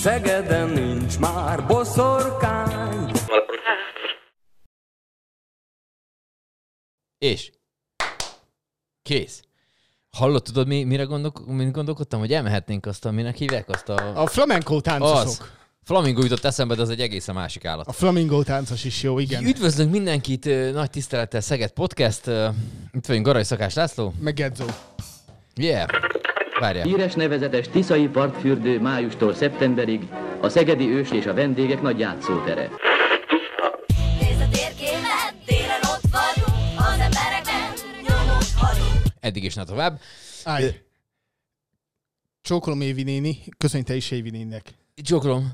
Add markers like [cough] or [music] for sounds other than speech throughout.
Szegeden nincs már boszorkány. És kész. Hallod, tudod, mi, mire gondolk, mi gondolkodtam, hogy elmehetnénk azt, aminek hívják azt a... A flamenco táncosok. Az. Flamingo jutott eszembe, de az egy egészen másik állat. A flamingo táncos is jó, igen. Üdvözlünk mindenkit, nagy tisztelettel Szeged Podcast. Itt vagyunk Garai Szakás László. Meg Gedzó. Yeah. Várjál. Híres nevezetes Tiszai partfürdő májustól szeptemberig a szegedi ős és a vendégek nagy játszótere. Eddig is ne tovább. Állj. Csókolom Évi néni, köszönj te is Évi néninek. Csókolom.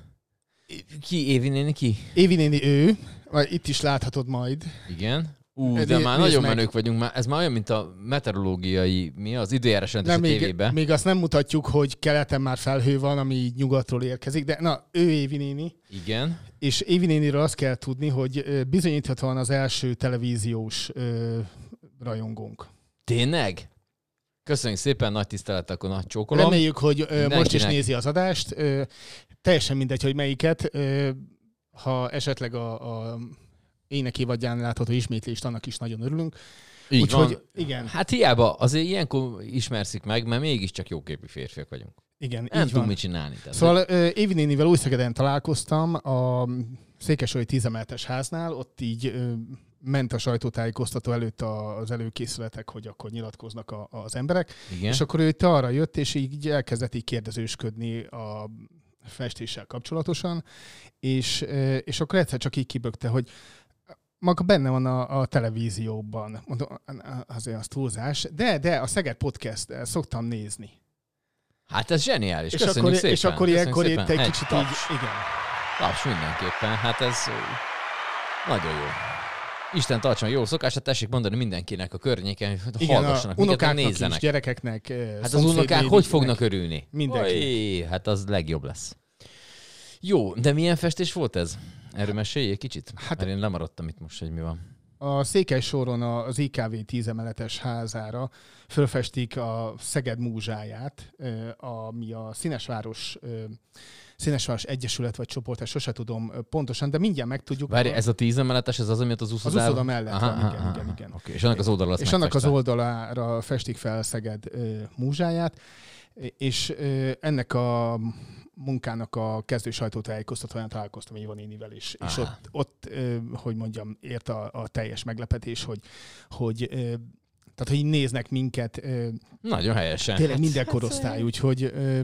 Ki Évi néni, ki? Évi néni ő, vagy itt is láthatod majd. Igen. Ú, de már nagyon meg. menők vagyunk. Már, ez már olyan, mint a meteorológiai, mi az időjárás a még, tévében. még azt nem mutatjuk, hogy keleten már felhő van, ami így nyugatról érkezik, de na, ő Évi néni, Igen. és Évi néniről azt kell tudni, hogy bizonyíthatóan az első televíziós ö, rajongónk. Tényleg? Köszönjük szépen, nagy tisztelet, akkor nagy csókolom. Reméljük, hogy ö, most is nézi az adást. Ö, Teljesen mindegy, hogy melyiket. Ö, Ha esetleg a, a ének évadján látható ismétlést, annak is nagyon örülünk. Így Úgyhogy van. igen, Hát hiába, azért ilyenkor ismerszik meg, mert mégiscsak jóképű férfiak vagyunk. igen, Nem így tudunk mit csinálni. Tehát, Szóval Évi nénivel Újszegeden találkoztam a Székesői tízemeletes háznál, ott így ment a sajtótájékoztató előtt az előkészületek, hogy akkor nyilatkoznak a, az emberek, igen. és akkor ő itt arra jött, és így elkezdett így kérdezősködni a festéssel kapcsolatosan, és, és akkor egyszer csak így kibökte, hogy maga benne van a, a televízióban. Mondom, azért az túlzás. De, de, a Szeged Podcast eh, szoktam nézni. Hát ez zseniális, És köszönjük akkor, szépen. és akkor ilyenkor itt egy kicsit taps. így, igen. Taps mindenképpen, hát ez nagyon jó. Isten tartson jó szokását, tessék mondani mindenkinek a környéken, hogy Igen, a hallgassanak hogy unokáknak is, nézzenek. gyerekeknek, eh, Hát az unokák hogy fognak örülni? Mindenki. Oly, hát az legjobb lesz. Jó, de milyen festés volt ez? Erről mesélj egy kicsit? Hát, Mert én lemaradtam itt most, hogy mi van. A Székely soron az IKV 10 emeletes házára fölfestik a Szeged múzsáját, ami a Színesváros Színesváros Egyesület vagy csoport, ezt sose tudom pontosan, de mindjárt megtudjuk. Várj, ez a tíz emeletes, ez az, amit az az úszodában? úszoda mellett van, igen, igen, igen. Oké, és annak az oldalra és annak az oldalára festik fel Szeged múzsáját, és ennek a munkának a kezdő sajtótájékoztatóján találkoztam Éva nénivel is, és Á. ott, ott hogy mondjam, ért a, a teljes meglepetés, hogy, hogy tehát, hogy így néznek minket, Nagyon helyesen. tényleg Hát, minden hát, korosztály, úgyhogy ö,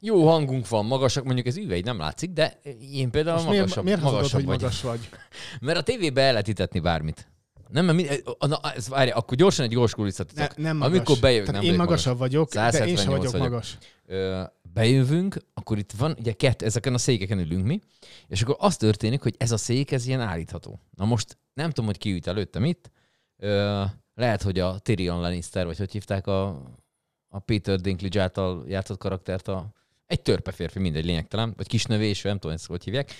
Jó hangunk van, magasak, mondjuk ez üveg nem látszik, de én például most miért, magasabb, miért hazudod, magasabb hogy vagy. magas vagy? [laughs] Mert a tévébe el lehet hitetni bármit. Nem, mert mind, na, ez, várj, akkor gyorsan egy gyors Ne, kulisszatitok. nem magas. Amikor bejövök, nem én magasabb vagyok, de én sem 178 vagyok, vagyok. magas. Ö, bejövünk, akkor itt van, ugye kett, ezeken a székeken ülünk mi, és akkor az történik, hogy ez a szék, ez ilyen állítható. Na most nem tudom, hogy ki ült előttem itt, Ö, lehet, hogy a Tyrion Lannister, vagy hogy hívták a, a Peter Dinklage által játszott karaktert, a, egy törpe férfi, mindegy lényegtelen, vagy kisnövés, nem tudom, ezt hogy hívják.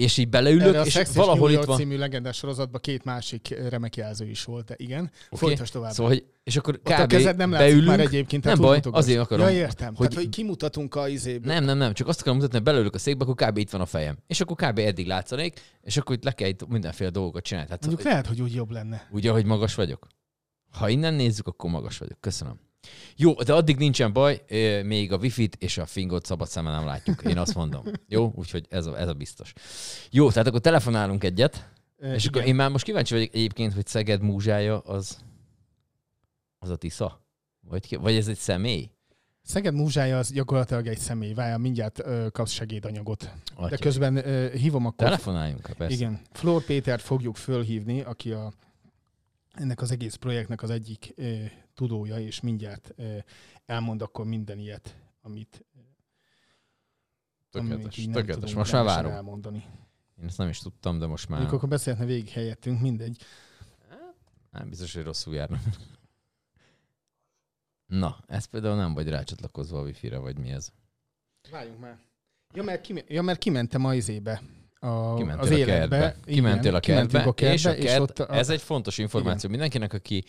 És így beleülök, Erre a és Sex valahol New itt van. című legendás sorozatban két másik remek jelző is volt, de igen. Okay. Folytasd tovább. Szóval, hogy, és akkor Ott a kb. kezed nem beülünk, már egyébként. nem tehát baj, mutogatsz. azért akarom, Ja, értem. hogy-. Tehát, hogy kimutatunk a izéből. Nem, nem, nem, csak azt akarom mutatni, hogy belőlük a székbe, akkor kb. itt van a fejem. És akkor kb. eddig látszanék, és akkor itt le kell itt mindenféle dolgokat csinálni. Hát, Mondjuk lehet, hogy úgy jobb lenne. Ugye, hogy magas vagyok? Ha innen nézzük, akkor magas vagyok. Köszönöm. Jó, de addig nincsen baj, még a wifi-t és a fingot szabad szemmel nem látjuk. Én azt mondom. Jó, úgyhogy ez a, ez a biztos. Jó, tehát akkor telefonálunk egyet, Ö, és akkor én már most kíváncsi vagyok egyébként, hogy Szeged múzsája az, az a Tisza? Vagy, vagy ez egy személy? Szeged múzsája az gyakorlatilag egy személy. Várjál, mindjárt ö, kapsz segédanyagot. De Atya. közben ö, hívom akkor... Telefonáljunk, persze. Igen. Flor Pétert fogjuk fölhívni, aki a ennek az egész projektnek az egyik ö, tudója, és mindjárt elmond akkor minden ilyet, amit, amit Tökéletes, nem tökéletes. tudunk Most már várom. elmondani. Én ezt nem is tudtam, de most már Mondjuk akkor beszélhetne végig helyettünk, mindegy. nem biztos, hogy rosszul járna. Na, ez például nem vagy rácsatlakozva a wifi-re, vagy mi ez? Várjunk már. Ja, mert, kime, ja, mert kimentem a izébe. A, Kimentél az a életbe. kertbe. Igen, Kimentél a kertbe, a kertbe, és a és kert, ott a, ez egy fontos információ mindenkinek, aki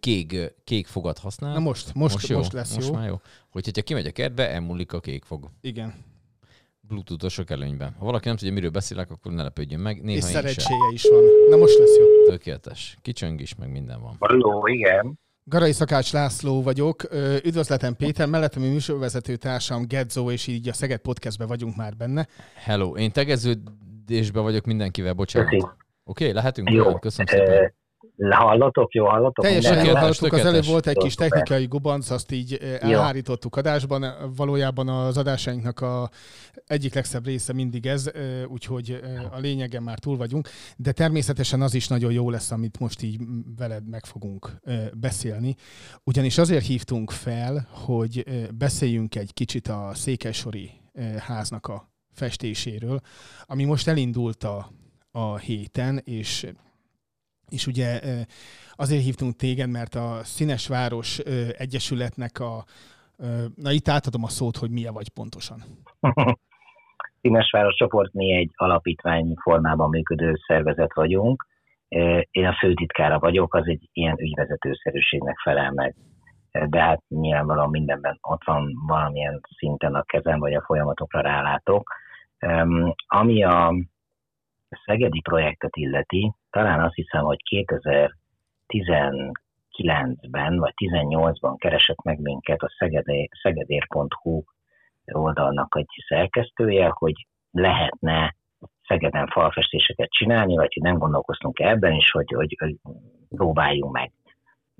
kék, kék fogat használ. Na most, most, most, lesz most jó. Már jó. Hogy, hogyha kimegy a kertbe, elmúlik a kék fog. Igen. Bluetooth-osok előnyben. Ha valaki nem tudja, miről beszélek, akkor ne lepődjön meg. Néha és szerencséje is van. Na most lesz jó. Tökéletes. Kicsöng is, meg minden van. Halló, igen. Garai Szakács László vagyok. Üdvözletem Péter, mellettem a műsorvezető társam Gedzo, és így a Szeged Podcastben vagyunk már benne. Hello, én tegeződésben vagyok mindenkivel, bocsánat. Oké, okay, lehetünk? Jó. Köszönöm szépen. Hallatok, jó hallatok? Teljesen jól hallottuk, az előbb volt egy kis technikai gubanc, azt így elhárítottuk adásban. Valójában az adásainknak a egyik legszebb része mindig ez, úgyhogy a lényegen már túl vagyunk. De természetesen az is nagyon jó lesz, amit most így veled meg fogunk beszélni. Ugyanis azért hívtunk fel, hogy beszéljünk egy kicsit a Székesori háznak a festéséről, ami most elindult a, a héten, és és ugye azért hívtunk téged, mert a Színes Város Egyesületnek a, na itt átadom a szót, hogy milyen vagy pontosan. [laughs] Színesváros csoport, mi egy alapítvány formában működő szervezet vagyunk. Én a főtitkára vagyok, az egy ilyen ügyvezetőszerűségnek felel meg. De hát nyilvánvalóan mindenben ott van valamilyen szinten a kezem, vagy a folyamatokra rálátok. Ami a szegedi projektet illeti, talán azt hiszem, hogy 2019-ben vagy 18-ban keresett meg minket a szegedé- szegedér.hu oldalnak egy szerkesztője, hogy lehetne Szegeden falfestéseket csinálni, vagy hogy nem gondolkoztunk ebben is, hogy, hogy, hogy próbáljunk meg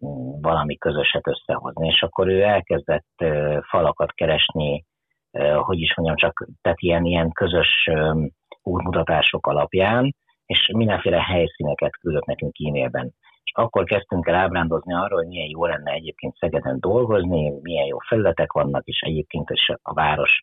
mm, valami közöset összehozni. És akkor ő elkezdett falakat keresni, hogy is mondjam, csak tehát ilyen, ilyen közös útmutatások alapján, és mindenféle helyszíneket küldött nekünk e-mailben. És akkor kezdtünk el ábrándozni arról, hogy milyen jó lenne egyébként Szegeden dolgozni, milyen jó felületek vannak, és egyébként is a város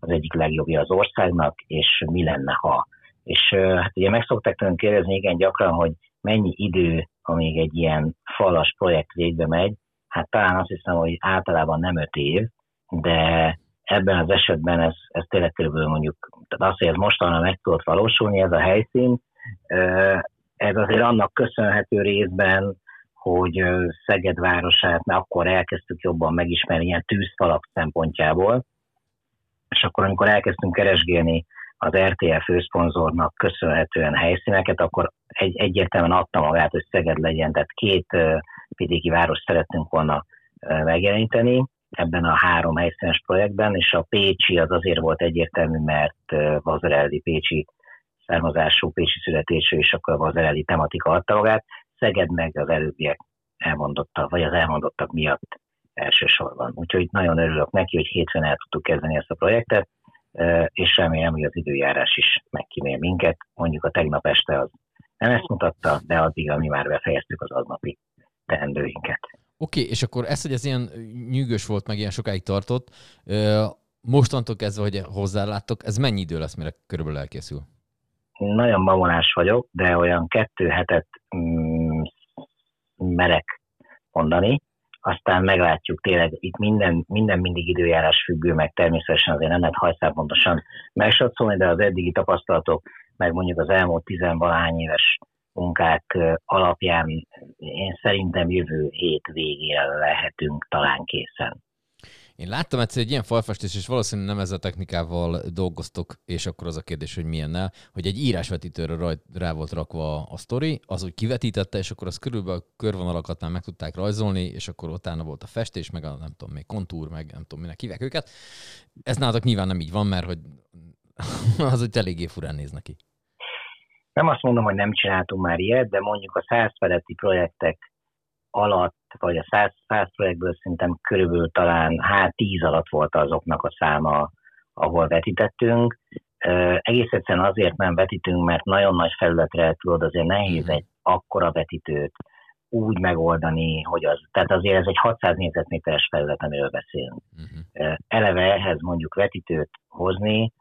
az egyik legjobbja az országnak, és mi lenne, ha. És hát ugye meg szokták tőlünk kérdezni igen gyakran, hogy mennyi idő, amíg egy ilyen falas projekt végbe megy, hát talán azt hiszem, hogy általában nem öt év, de ebben az esetben ez, ez tényleg körülbelül mondjuk, tehát az, hogy ez mostanra meg tudott valósulni, ez a helyszín, ez azért annak köszönhető részben, hogy Szeged városát mert akkor elkezdtük jobban megismerni ilyen tűzfalak szempontjából, és akkor amikor elkezdtünk keresgélni az RTL főszponzornak köszönhetően helyszíneket, akkor egy, egyértelműen adta magát, hogy Szeged legyen, tehát két vidéki város szerettünk volna megjeleníteni ebben a három helyszínes projektben, és a Pécsi az azért volt egyértelmű, mert ö, Vazarelli Pécsi származású Pécsi születésű, és akkor a Vazarelli tematika adta magát. Szeged meg az előbbiek elmondottak, vagy az elmondottak miatt elsősorban. Úgyhogy nagyon örülök neki, hogy hétfőn el tudtuk kezdeni ezt a projektet, és remélem, hogy az időjárás is megkímél minket. Mondjuk a tegnap este az nem ezt mutatta, de addig, mi már befejeztük az aznapi teendőinket. Oké, okay, és akkor ez, hogy ez ilyen nyűgös volt, meg ilyen sokáig tartott, mostantól kezdve, hogy hozzáláttok, ez mennyi idő lesz, mire körülbelül elkészül? Nagyon mamolás vagyok, de olyan kettő hetet mm, merek mondani, aztán meglátjuk tényleg, itt minden, minden mindig időjárás függő, meg természetesen azért nem lehet hajszálpontosan megsatszolni, de az eddigi tapasztalatok, meg mondjuk az elmúlt tizenvalahány éves munkák alapján én szerintem jövő hét végére lehetünk talán készen. Én láttam egyszer egy ilyen falfestés, és valószínűleg nem ezzel a technikával dolgoztok, és akkor az a kérdés, hogy milyennel, hogy egy írásvetítőre raj, rá volt rakva a sztori, az úgy kivetítette, és akkor az körülbelül a körvonalakat már meg tudták rajzolni, és akkor utána volt a festés, meg a nem tudom, még kontúr, meg nem tudom, minek hívják őket. Ez nálatok nyilván nem így van, mert hogy [laughs] az úgy eléggé furán néz neki. Nem azt mondom, hogy nem csináltunk már ilyet, de mondjuk a száz feletti projektek alatt, vagy a száz, száz projektből szerintem körülbelül talán hát tíz alatt volt azoknak a száma, ahol vetítettünk. Egész egyszerűen azért nem vetítünk, mert nagyon nagy felületre tudod, azért nehéz egy akkora vetítőt úgy megoldani, hogy az, tehát azért ez egy 600 négyzetméteres felület, amiről beszélünk. Uh-huh. Eleve ehhez mondjuk vetítőt hozni,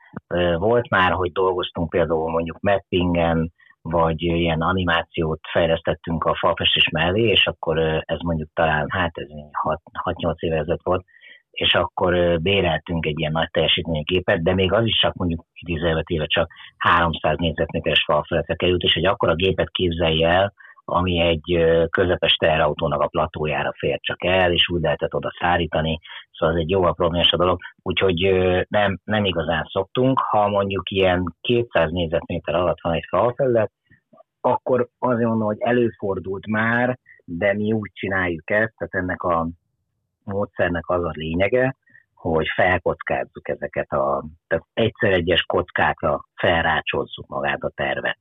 volt már, hogy dolgoztunk például mondjuk mappingen, vagy ilyen animációt fejlesztettünk a falfestés mellé, és akkor ez mondjuk talán, hát ez 6-8 éve ezelőtt volt, és akkor béreltünk egy ilyen nagy teljesítményű gépet, de még az is csak mondjuk 15 éve csak 300 négyzetméteres falfeletre került, és egy akkora gépet képzelj el, ami egy közepes teherautónak a platójára fér csak el, és úgy lehetett oda szárítani, szóval ez egy jóval a dolog, úgyhogy nem, nem igazán szoktunk, ha mondjuk ilyen 200 négyzetméter alatt van egy falfelület, akkor azért mondom, hogy előfordult már, de mi úgy csináljuk ezt, tehát ennek a módszernek az a lényege, hogy felkockázzuk ezeket a, tehát egyszer egyes kockákra felrácsozzuk magát a tervet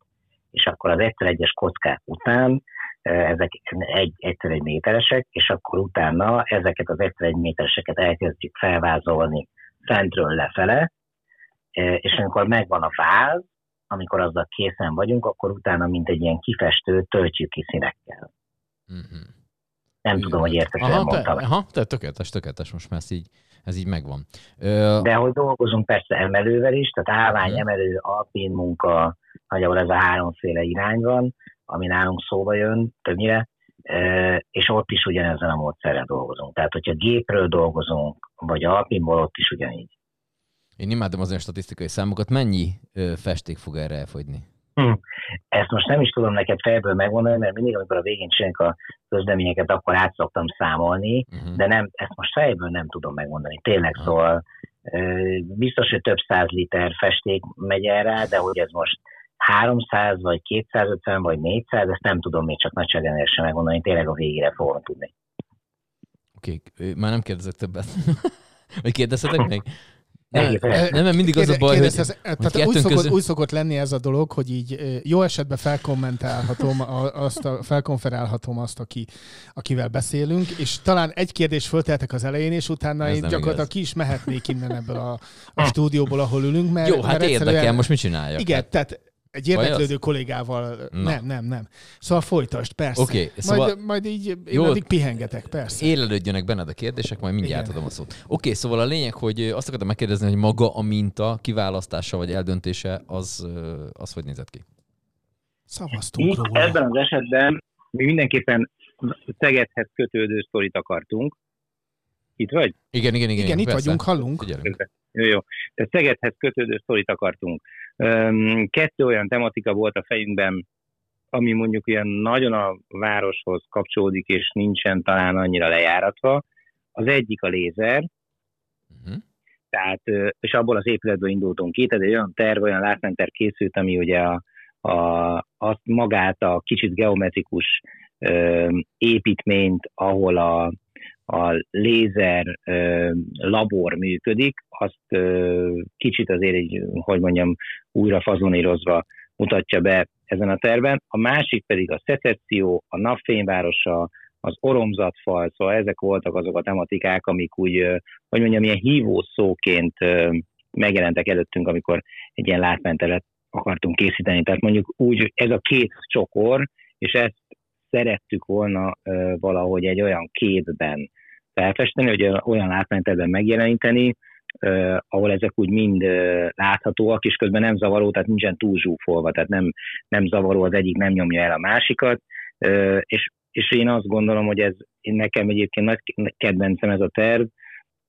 és akkor az egyszer egyes kockák után ezek egy, egyszer egy méteresek, és akkor utána ezeket az egyszer egy métereseket elkezdjük felvázolni fentről lefele, és amikor megvan a váz, amikor azzal készen vagyunk, akkor utána, mint egy ilyen kifestő, töltjük ki színekkel. Uh-huh. Nem tudom, hogy értek, aha, mondtam. Te, aha, te tökéletes, tökéletes, most már ez így, ez így megvan. Ö... De hogy dolgozunk persze emelővel is, tehát állvány, emelő, alpin munka, nagyjából ez a háromféle irány van, ami nálunk szóba jön többnyire, és ott is ugyanezen a módszerrel dolgozunk. Tehát, hogyha gépről dolgozunk, vagy alpinból, ott is ugyanígy. Én imádom az olyan statisztikai számokat. Mennyi festék fog erre elfogyni? Hm. Ezt most nem is tudom neked fejből megmondani, mert mindig, amikor a végén csináljuk a közleményeket, akkor át szoktam számolni, uh-huh. de nem, ezt most fejből nem tudom megmondani. Tényleg uh-huh. szóval biztos, hogy több száz liter festék megy erre, de hogy ez most 300 vagy 250 vagy 400, ezt nem tudom még csak nagyságrendileg sem megmondani, tényleg a végére fogom tudni. Oké, okay. már nem kérdezek többet. [laughs] vagy kérdezhetek még? Nem, nem, nem, mindig az a baj, hogy, ez, tehát úgy, szokott, közül... úgy szokott lenni ez a dolog, hogy így jó esetben felkommentálhatom, azt a, felkonferálhatom azt, aki, akivel beszélünk, és talán egy kérdés fölteltek az elején, és utána ez én gyakorlatilag igaz. ki is mehetnék innen ebből a, a [laughs] stúdióból, ahol ülünk. Mert, jó, hát mert érdekel, most mit csináljak? Igen, hát. tehát egy érdeklődő kollégával. Na. Nem, nem, nem. Szóval folytasd, persze. Oké, okay, szóval... Majd, majd így én jó, addig pihengetek, persze. Élelődjönek benned a kérdések, majd mindjárt Igen. adom a szót. Oké, okay, szóval a lényeg, hogy azt akartam megkérdezni, hogy maga a minta kiválasztása vagy eldöntése, az, az hogy nézett ki? Szavaztunk róla. Ebben az esetben mi mindenképpen Szegedhez kötődő sztorit akartunk. Itt vagy? Igen, igen, igen. Igen, itt persze. vagyunk, hallunk. Figyelünk. Jó, jó. Tehát Szegedhez kötődő sztorit akartunk. Kettő olyan tematika volt a fejünkben, ami mondjuk ilyen nagyon a városhoz kapcsolódik, és nincsen talán annyira lejáratva. Az egyik a lézer, uh-huh. tehát, és abból az épületből indultunk ki, tehát egy olyan terv, olyan látmenter készült, ami ugye a, a, azt magát a kicsit geometrikus ö, építményt, ahol a, a lézer ö, labor működik, azt ö, kicsit azért egy, hogy mondjam, újra fazonírozva mutatja be ezen a terven. A másik pedig a szecepció, a napfényvárosa, az oromzatfal, szóval ezek voltak azok a tematikák, amik úgy, hogy mondjam, ilyen hívó szóként megjelentek előttünk, amikor egy ilyen látmenteret akartunk készíteni. Tehát mondjuk úgy ez a két csokor, és ezt szerettük volna valahogy egy olyan képben felfesteni, hogy olyan látmányterben megjeleníteni, Uh, ahol ezek úgy mind uh, láthatóak, és közben nem zavaró, tehát nincsen túl zsúfolva, tehát nem, nem zavaró, az egyik nem nyomja el a másikat, uh, és, és én azt gondolom, hogy ez nekem egyébként nagy kedvencem ez a terv,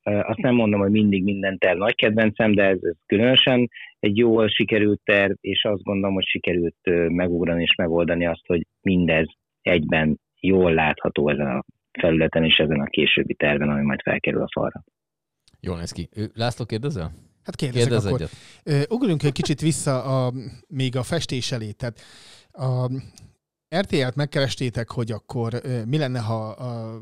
azt nem mondom, hogy mindig minden terv nagy kedvencem, de ez, ez különösen egy jól sikerült terv, és azt gondolom, hogy sikerült megugrani és megoldani azt, hogy mindez egyben jól látható ezen a felületen és ezen a későbbi terven, ami majd felkerül a falra. Jól néz ki. László, kérdezel? Hát kérdezek Kérdez akkor. Egyet. Ugrunk egy kicsit vissza a, még a festés elé. Tehát a RTL-t megkerestétek, hogy akkor mi lenne, ha a,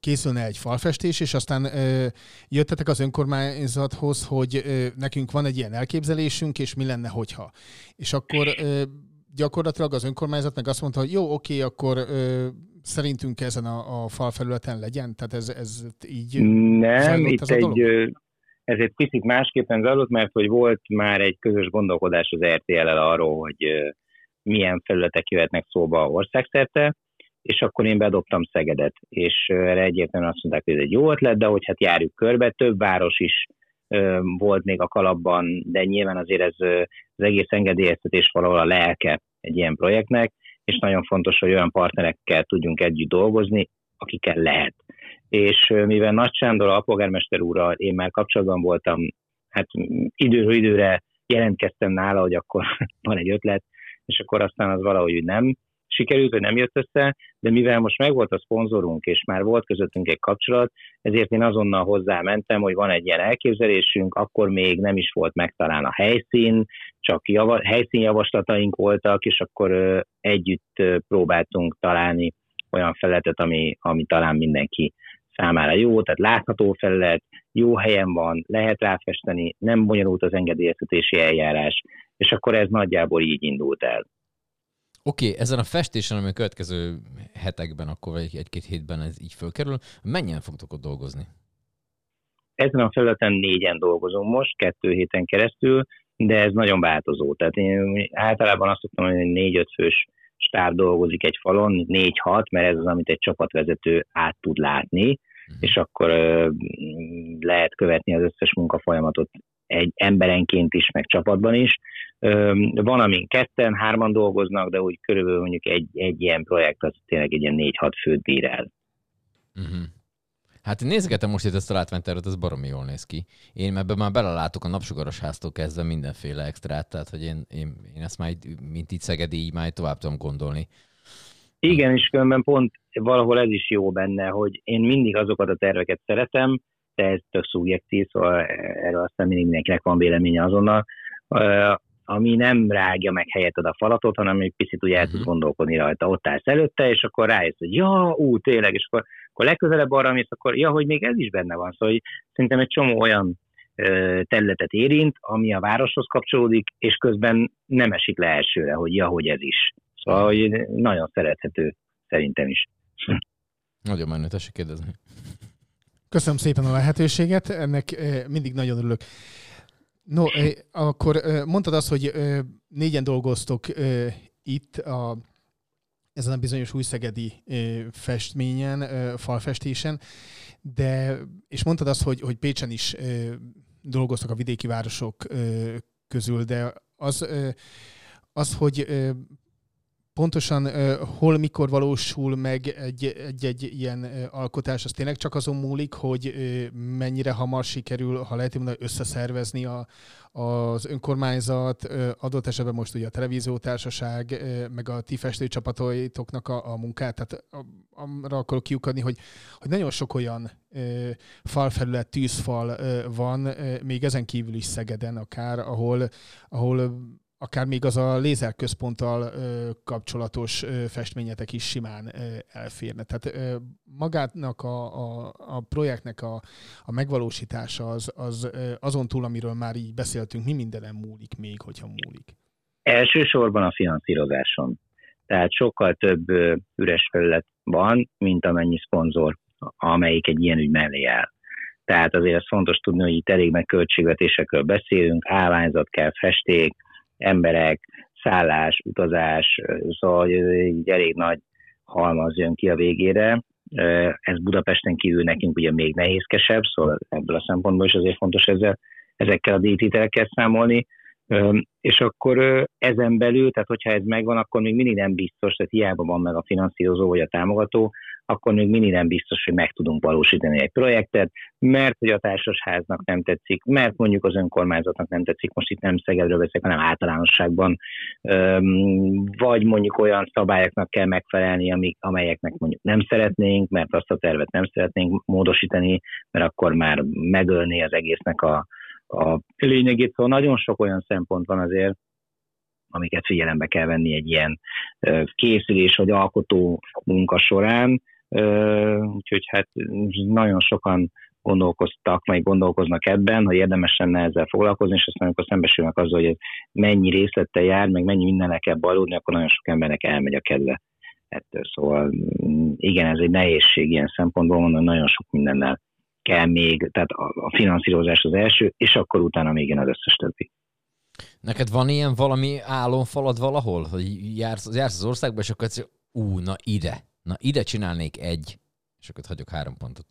készülne egy falfestés, és aztán ö, jöttetek az önkormányzathoz, hogy ö, nekünk van egy ilyen elképzelésünk, és mi lenne, hogyha. És akkor ö, gyakorlatilag az önkormányzat meg azt mondta, hogy jó, oké, akkor ö, szerintünk ezen a, a falfelületen legyen? Tehát ez, ez így Nem, itt ez egy, ez egy picit másképpen zajlott, mert hogy volt már egy közös gondolkodás az RTL-el arról, hogy milyen felületek jöhetnek szóba országszerte, és akkor én bedobtam Szegedet, és erre egyértelműen azt mondták, hogy ez egy jó ötlet, de hogy hát járjuk körbe, több város is volt még a kalapban, de nyilván azért ez az egész engedélyeztetés valahol a lelke egy ilyen projektnek, és nagyon fontos, hogy olyan partnerekkel tudjunk együtt dolgozni, akikkel lehet. És mivel Nagy Sándor, a polgármester úrral én már kapcsolatban voltam, hát időről időre jelentkeztem nála, hogy akkor [laughs] van egy ötlet, és akkor aztán az valahogy nem sikerült, hogy nem jött össze, de mivel most megvolt a szponzorunk, és már volt közöttünk egy kapcsolat, ezért én azonnal hozzámentem, hogy van egy ilyen elképzelésünk, akkor még nem is volt meg talán a helyszín, csak java, helyszínjavaslataink voltak, és akkor ö, együtt ö, próbáltunk találni olyan felületet, ami, ami talán mindenki számára jó, tehát látható felület, jó helyen van, lehet ráfesteni, nem bonyolult az engedélyeztetési eljárás, és akkor ez nagyjából így indult el. Oké, okay, ezen a festésen, ami a következő hetekben, akkor vagy egy-két hétben ez így fölkerül, mennyien fogtok ott dolgozni? Ezen a felületen négyen dolgozom most, kettő héten keresztül, de ez nagyon változó. Tehát én általában azt szoktam, hogy négy-öt fős stáb dolgozik egy falon, négy-hat, mert ez az, amit egy csapatvezető át tud látni, uh-huh. és akkor ö, lehet követni az összes munkafolyamatot egy emberenként is, meg csapatban is. Van, amin ketten, hárman dolgoznak, de úgy körülbelül mondjuk egy, egy ilyen projekt az tényleg egy ilyen négy-hat főt bír el. Uh-huh. Hát én nézgetem most itt ezt a látványtervet, ez baromi jól néz ki. Én ebben már belelátok a napsugaros háztól kezdve mindenféle extrát, tehát hogy én, én, én ezt már így, mint itt Szegedi, így már tovább tudom gondolni. Igen, és különben pont valahol ez is jó benne, hogy én mindig azokat a terveket szeretem, de ez tök szubjektív, szóval erről aztán mindig mindenkinek van véleménye azonnal, ami nem rágja meg helyetted a falatot, hanem egy picit úgy el tud mhm. gondolkodni rajta. Ott állsz előtte, és akkor rájössz, hogy ja, ú, tényleg, és akkor, akkor legközelebb arra mész, akkor ja, hogy még ez is benne van. Szóval hogy szerintem egy csomó olyan területet érint, ami a városhoz kapcsolódik, és közben nem esik le elsőre, hogy ja, hogy ez is. Szóval hogy nagyon szerethető szerintem is. Nagyon menő, tessék kérdezni. Köszönöm szépen a lehetőséget, ennek mindig nagyon örülök. No, akkor mondtad azt, hogy négyen dolgoztok itt a, ezen a bizonyos újszegedi festményen, falfestésen, de, és mondtad azt, hogy, hogy Pécsen is dolgoztak a vidéki városok közül, de az, az hogy pontosan hol, mikor valósul meg egy-egy ilyen alkotás, az tényleg csak azon múlik, hogy mennyire hamar sikerül, ha lehet mondani, összeszervezni a, az önkormányzat, adott esetben most ugye a televíziótársaság, meg a ti festőcsapatoitoknak a, a munkát, tehát arra akarok kiukadni, hogy, hogy nagyon sok olyan falfelület, tűzfal van, még ezen kívül is Szegeden akár, ahol, ahol akár még az a lézerközponttal kapcsolatos festményetek is simán elférne. Tehát ö, magának a, a, a projektnek a, a megvalósítása az, az azon túl, amiről már így beszéltünk, mi mindenem múlik még, hogyha múlik? Elsősorban a finanszírozáson. Tehát sokkal több üres felület van, mint amennyi szponzor, amelyik egy ilyen ügy mellé áll. Tehát azért ez fontos tudni, hogy itt elég meg költségvetésekről beszélünk, állványzat kell, festék, emberek, szállás, utazás, szóval egy elég nagy halmaz jön ki a végére. Ez Budapesten kívül nekünk ugye még nehézkesebb, szóval ebből a szempontból is azért fontos ezzel, ezekkel a díjtételekkel számolni. És akkor ezen belül, tehát hogyha ez megvan, akkor még mindig nem biztos, tehát hiába van meg a finanszírozó vagy a támogató, akkor még mindig nem biztos, hogy meg tudunk valósítani egy projektet, mert hogy a társasháznak nem tetszik, mert mondjuk az önkormányzatnak nem tetszik, most itt nem Szegedről beszélek, hanem általánosságban, vagy mondjuk olyan szabályoknak kell megfelelni, amik, amelyeknek mondjuk nem szeretnénk, mert azt a tervet nem szeretnénk módosítani, mert akkor már megölni az egésznek a, a lényegét. Szóval nagyon sok olyan szempont van azért, amiket figyelembe kell venni egy ilyen készülés vagy alkotó munka során. Úgyhogy hát nagyon sokan gondolkoztak, vagy gondolkoznak ebben, hogy érdemes lenne ezzel foglalkozni, és aztán amikor szembesülnek azzal, hogy mennyi részlettel jár, meg mennyi mindennek kell bajlódni, akkor nagyon sok embernek elmegy a kedve ettől. Szóval igen, ez egy nehézség ilyen szempontból, mondom, nagyon sok mindennel kell még, tehát a, finanszírozás az első, és akkor utána még jön az összes többi. Neked van ilyen valami álomfalad valahol, hogy jársz, jársz az országba, és akkor ú, na ide, Na, ide csinálnék egy, és akkor hagyok három pontot.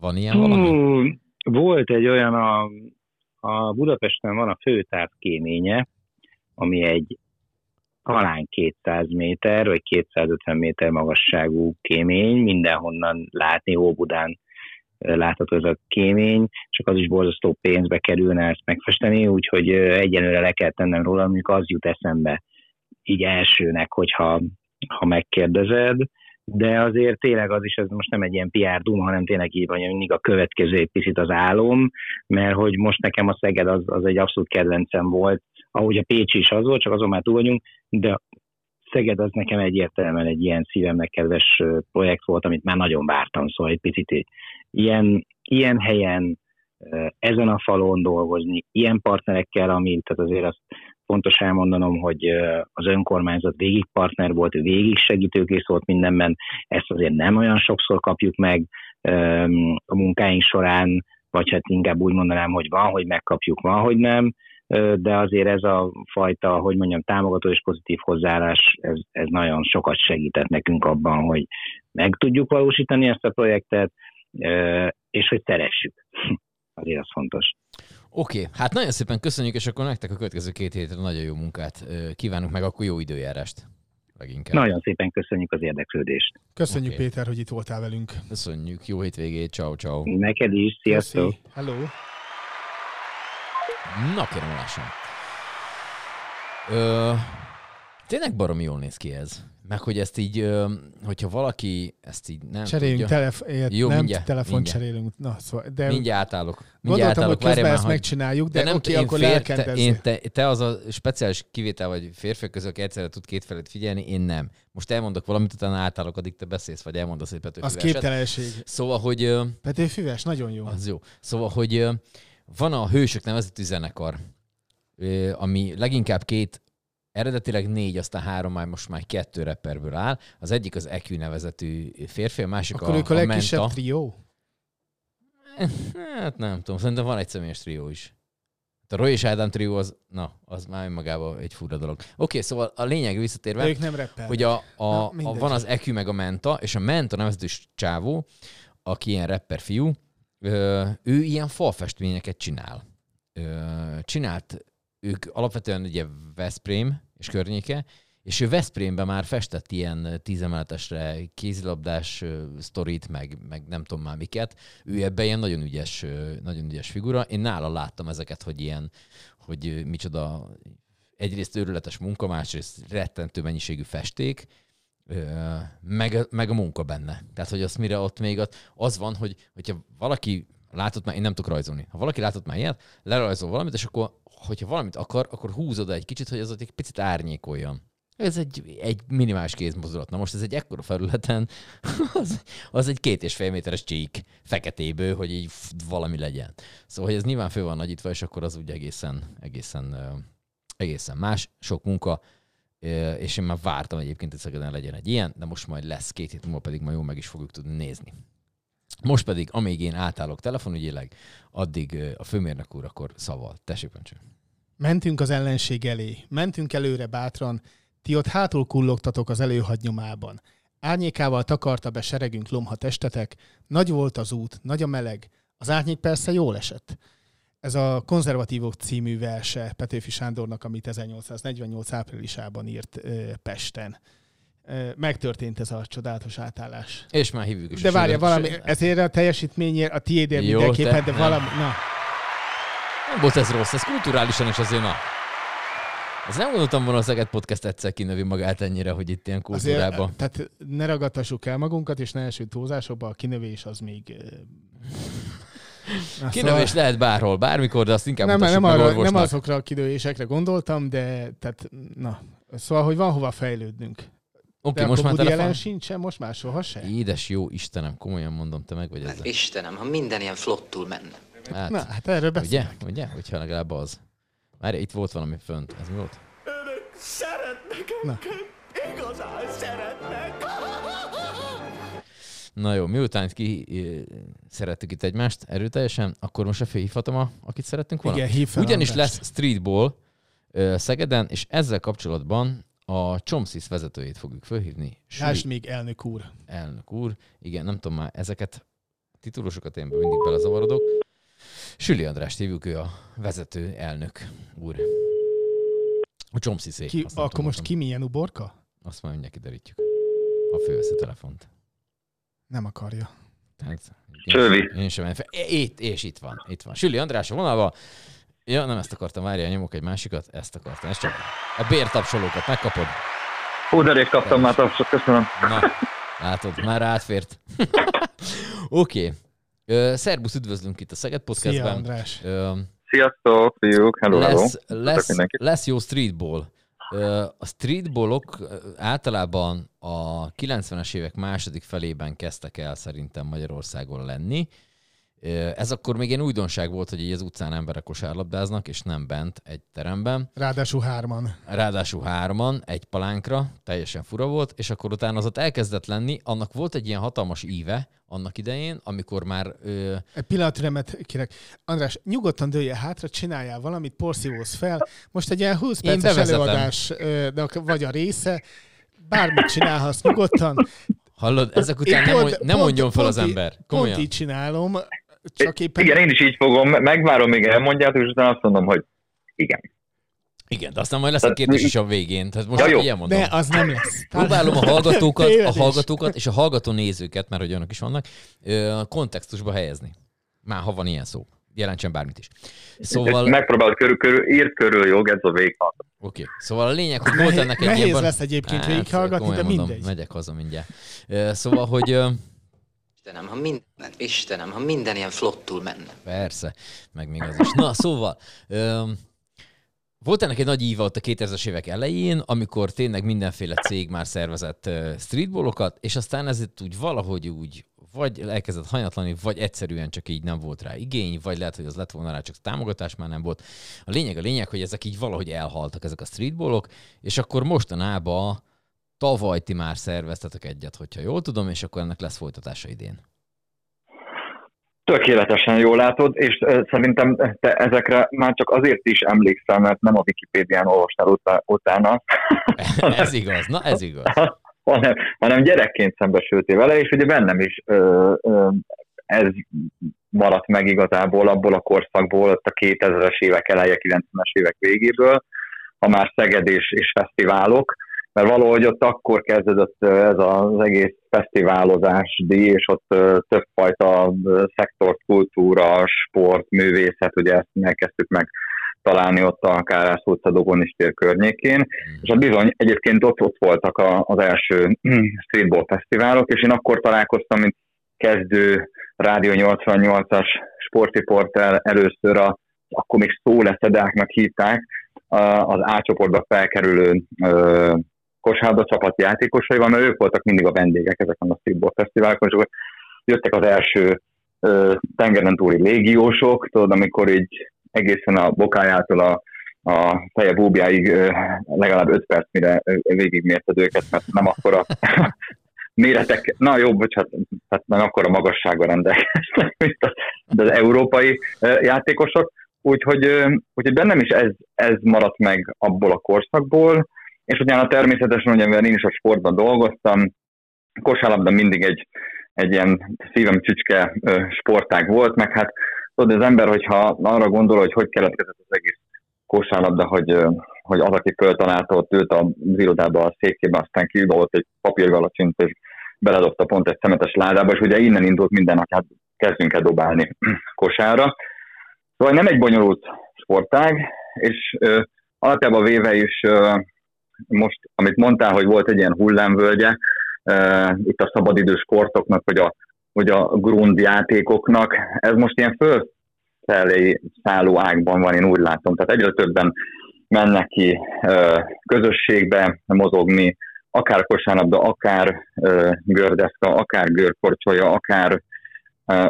Van ilyen valami? Hú, volt egy olyan, a, a Budapesten van a főtáv kéménye, ami egy talán 200 méter, vagy 250 méter magasságú kémény, mindenhonnan látni, Óbudán látható ez a kémény, csak az is borzasztó pénzbe kerülne ezt megfesteni, úgyhogy ö, egyenlőre le kell tennem róla, mondjuk az jut eszembe így elsőnek, hogyha ha megkérdezed, de azért tényleg az is, ez most nem egy ilyen PR duma, hanem tényleg így van, mindig a következő egy picit az álom, mert hogy most nekem a Szeged az, az egy abszolút kedvencem volt, ahogy a Pécsi is az volt, csak azon már túl vagyunk, de Szeged az nekem egyértelműen egy ilyen szívemnek kedves projekt volt, amit már nagyon vártam, szóval egy picit ilyen, ilyen helyen, ezen a falon dolgozni, ilyen partnerekkel, amit tehát azért azt fontos elmondanom, hogy az önkormányzat végig partner volt, végig segítőkész volt mindenben, ezt azért nem olyan sokszor kapjuk meg a munkáink során, vagy hát inkább úgy mondanám, hogy van, hogy megkapjuk, van, hogy nem, de azért ez a fajta, hogy mondjam, támogató és pozitív hozzáállás, ez, ez nagyon sokat segített nekünk abban, hogy meg tudjuk valósítani ezt a projektet, és hogy szeressük. [laughs] Azért az fontos. Oké, okay. hát nagyon szépen köszönjük, és akkor nektek a következő két hétre nagyon jó munkát kívánunk meg, akkor jó időjárást leginkább. Nagyon szépen köszönjük az érdeklődést. Köszönjük, Oké. Péter, hogy itt voltál velünk. Köszönjük, jó hétvégét, ciao ciao. Neked is, sziasztok! Köszi. Hello. Na kérem, lássam. Ö, tényleg baromi jól néz ki ez. Meg hogy ezt így, hogyha valaki ezt így nem Cseréljünk tudja. telef- ért, Jó, nem mindjárt, telefon mindjárt. cserélünk. Na, szóval, de Mindjárt átállok. Mindjárt gondoltam, hogy átállok, várjál közben már, ezt hogy... megcsináljuk, de, de oké, én akkor fér- te, én, te, te, az a speciális kivétel vagy férfiak közül, aki egyszerre tud két felét figyelni, én nem. Most elmondok valamit, utána átállok, addig te beszélsz, vagy elmondasz egy Petőfi Az képtelenség. Szóval, hogy ö, Pető Füves, nagyon jó. az jó. Szóval, hogy van a Hősök nevezetű zenekar, ami leginkább két, eredetileg négy, aztán három, már most már kettő rapperből áll. Az egyik az EQ nevezetű férfi, a másik Akkor a, ők a a legkisebb Menta. trió? Hát nem tudom, szerintem van egy személyes trió is. A Roy és Ádám trió az, na, az már önmagában egy fura dolog. Oké, okay, szóval a lényeg visszatérve, ők nem hogy a, a, Na, a, van az EQ meg a Menta, és a Menta nevezetű csávó, aki ilyen rapper fiú, ő ilyen falfestményeket csinál. Ö, csinált, ők alapvetően ugye Veszprém és környéke, és ő Veszprémben már festett ilyen tízemeletesre kézilabdás sztorit, meg, meg nem tudom már miket. Ő ebben ilyen nagyon ügyes, nagyon ügyes figura. Én nála láttam ezeket, hogy ilyen, hogy micsoda egyrészt őrületes munka, másrészt rettentő mennyiségű festék, meg, meg a munka benne. Tehát, hogy az mire ott még az, az van, hogy hogyha valaki látott már, én nem tudok rajzolni. Ha valaki látott már ilyet, lerajzol valamit, és akkor, hogyha valamit akar, akkor húzod egy kicsit, hogy az ott egy picit árnyékoljon. Ez egy, egy minimális kézmozdulat. Na most ez egy ekkora felületen, [laughs] az, az egy két és fél méteres csík feketéből, hogy így valami legyen. Szóval, hogy ez nyilván fő van nagyítva, és akkor az úgy egészen, egészen, egészen más, sok munka, és én már vártam egyébként, hogy Szegeden legyen egy ilyen, de most majd lesz, két hét múlva pedig majd jól meg is fogjuk tudni nézni. Most pedig, amíg én átállok telefonügyileg, addig a főmérnök úr akkor szaval. Tessék, Pancső. Mentünk az ellenség elé, mentünk előre bátran, ti ott hátul kullogtatok az előhagynyomában. Árnyékával takarta be seregünk lomha testetek, nagy volt az út, nagy a meleg, az árnyék persze jól esett. Ez a Konzervatívok című verse Petőfi Sándornak, amit 1848 áprilisában írt ö, Pesten. Megtörtént ez a csodálatos átállás. És már hívjuk is. De várja, valami, ezért a teljesítményért, a tiédért Jó, mindenképpen, de nem. valami, na, Nem volt ez rossz, ez kulturálisan is azért, na. Ez nem gondoltam volna a Szeged Podcast egyszer kinövi magát ennyire, hogy itt ilyen kultúrában. Azért, tehát ne ragadtassuk el magunkat, és ne esünk túlzásokba, a kinövés az még... [laughs] na, Kinövés lehet bárhol, bármikor, de azt inkább nem, nem, arra, orvosnak. nem azokra a kinövésekre gondoltam, de tehát, na, szóval, hogy van hova fejlődnünk. Oké, de most már telefon. Allen sincsen, most már soha se. Édes jó Istenem, komolyan mondom, te meg vagy ezzel. Istenem, ha minden ilyen flottul menne. Hát, Na, hát erről ugye? beszélek. Ugye? Hogyha legalább az. Már itt volt valami fönt. Ez mi volt? Na. Na jó, miután ki szerettük itt egymást erőteljesen, akkor most a főhívhatom, a, akit szerettünk volna? Igen, hív Ugyanis lesz streetball Szegeden, és ezzel kapcsolatban a Csomszisz vezetőjét fogjuk fölhívni. Lásd még elnök úr. elnök úr. Igen, nem tudom már, ezeket a titulosokat én mindig belezavarodok. Süli Andrást hívjuk, ő a vezető elnök úr. A Csomsziszé. Ki, akkor tudom, most ki milyen uborka? Azt már mindjárt kiderítjük. A telefont. Nem akarja. Tehát, Csövi. Én sem menj fel. É- Itt, és itt van. Itt van. Süli András a vonalban. Ja, nem ezt akartam, várjál, nyomok egy másikat. Ezt akartam. Ez csak a bértapsolókat megkapod. Hú, de rég kaptam már tapsot, köszönöm. Na, látod, már átfért. [laughs] Oké. okay. Szerbusz, üdvözlünk itt a Szeged Szia, Podcastben. András. Ö, Sziasztok, fiúk, hello, hello. lesz, lesz, lesz jó streetball. A streetballok általában a 90-es évek második felében kezdtek el szerintem Magyarországon lenni. Ez akkor még ilyen újdonság volt, hogy így az utcán emberek kosárlabdáznak, és nem bent egy teremben. Ráadásul hárman. Ráadásul hárman, egy palánkra, teljesen fura volt, és akkor utána az ott elkezdett lenni, annak volt egy ilyen hatalmas íve annak idején, amikor már ö, Egy pillanat türelmet kérek. András, nyugodtan dőlje hátra, csináljál valamit, porszívózz fel. Most egy ilyen 20 Én perces előadás, de vagy a része, bármit csinálhatsz nyugodtan. hallod, ezek után nem, pont- nem pont- mondjon fel az pont ember. Pont Komolyan. így csinálom, csak éppen... Igen, én is így fogom, megvárom, még elmondjátok, és utána azt mondom, hogy igen. Igen, de aztán majd lesz egy kérdés is a végén. Tehát most Ja, jó. ilyen mondom. De az nem lesz. [laughs] Próbálom a hallgatókat, a hallgatókat és a hallgató nézőket, mert hogy olyanok is vannak, kontextusba helyezni. Már ha van ilyen szó. Jelentsen bármit is. Szóval, oké. Megpróbálod körül, körül, írt körül, jó, ez a véghalt. Szóval a lényeg, hogy volt ennek egy nehéz ilyen... lesz egyébként Hát, végighallgatni, de mondom, mindegy. Megyek haza mindjárt. Szóval, hogy... Istenem, ha minden, Istenem, ha minden ilyen flottul menne. Persze, meg még az is. Na, szóval, öm, volt ennek egy nagy íva ott a 2000-es évek elején, amikor tényleg mindenféle cég már szervezett streetballokat, és aztán ez úgy valahogy úgy vagy elkezdett hanyatlani, vagy egyszerűen csak így nem volt rá igény, vagy lehet, hogy az lett volna rá, csak támogatás már nem volt. A lényeg a lényeg, hogy ezek így valahogy elhaltak, ezek a streetballok, és akkor mostanában tavaly ti már szerveztetek egyet, hogyha jól tudom, és akkor ennek lesz folytatása idén. Tökéletesen jól látod, és szerintem te ezekre már csak azért is emlékszel, mert nem a Wikipédián olvastál utá- utána, [laughs] ez igaz, na ez igaz. [laughs] hanem, hanem gyerekként szembesültél vele, és ugye bennem is ö, ö, ez maradt meg igazából abból a korszakból, ott a 2000-es évek eleje, 90-es évek végéből, ha már Szeged és, és fesztiválok, mert valahogy ott akkor kezdődött ez az egész fesztiválozás díj, és ott többfajta szektort, kultúra, sport, művészet, ugye ezt megkezdtük meg találni ott a Kárász utca Dogonis tér környékén, és hát bizony egyébként ott, ott voltak a, az első [clears throat] streetball fesztiválok, és én akkor találkoztam, mint kezdő Rádió 88-as sportriporter először a, akkor még szóleszedáknak hívták, a- az A csoportba felkerülő kosárba csapat játékosaival, mert ők voltak mindig a vendégek ezeken a streetball fesztiválokon, és akkor jöttek az első ö, tengeren túli légiósok, tudod, amikor így egészen a bokájától a, a feje búbjáig ö, legalább 5 perc, mire végigmérted őket, mert nem akkora [laughs] méretek, na jó, bocsánat, tehát nem akkora magassággal rendelkeztek, mint az, európai játékosok, úgyhogy, úgyhogy bennem is ez, ez maradt meg abból a korszakból, és utána természetesen, ugye, mivel én is a sportban dolgoztam, kosárlabda mindig egy, egy ilyen szívem csücske sportág volt, meg hát tudod, az ember, hogyha arra gondol, hogy hogy keletkezett az egész kosárlabda, hogy, hogy az, aki föltalálta ott ült az irodába a székébe, aztán kidobott egy papírgalacsint, és beledobta pont egy szemetes ládába, és ugye innen indult minden, hogy hát kezdjünk el dobálni [clears throat] kosára. Szóval nem egy bonyolult sportág, és ö, alapjában véve is ö, most, amit mondtál, hogy volt egy ilyen hullámvölgye, ö, itt a szabadidős sportoknak, vagy a, vagy a grund játékoknak, ez most ilyen fölfelé szálló ágban van, én úgy látom. Tehát egyre többen mennek ki ö, közösségbe mozogni, akár kosárlabda, akár ö, gördeszka, akár görkorcsolya, akár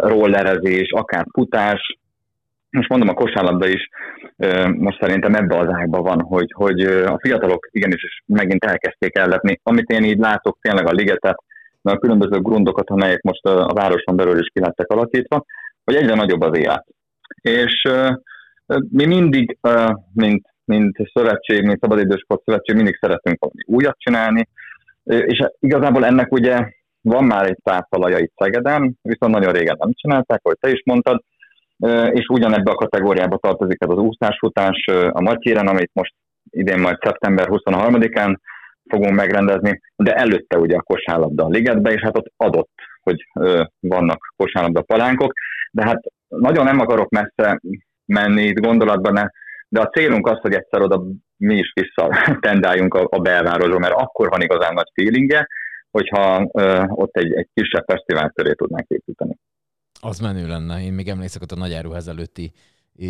rollerezés, akár futás. Most mondom, a kosárlabda is most szerintem ebbe az ágba van, hogy, hogy a fiatalok igenis is megint elkezdték ellepni. Amit én így látok, tényleg a ligetet, a különböző grundokat, amelyek most a városon belül is ki lettek alakítva, hogy egyre nagyobb az élet. És mi mindig, mint mint szövetség, mint szabadidősport szövetség mindig szeretünk valami újat csinálni, és igazából ennek ugye van már egy táptalaja itt Szegeden, viszont nagyon régen nem csinálták, ahogy te is mondtad, és ugyanebbe a kategóriába tartozik ez az úszásfutás a Matyéren, amit most idén majd szeptember 23-án fogunk megrendezni, de előtte ugye a kosárlabda a ligetbe, és hát ott adott, hogy vannak kosárlabda palánkok, de hát nagyon nem akarok messze menni itt gondolatban, de a célunk az, hogy egyszer oda mi is vissza [laughs] tendáljunk a, a belvárosba, mert akkor van igazán nagy feelingje, hogyha ö, ott egy, egy kisebb fesztivál köré tudnánk építeni. Az menő lenne. Én még emlékszek ott a nagy áruház előtti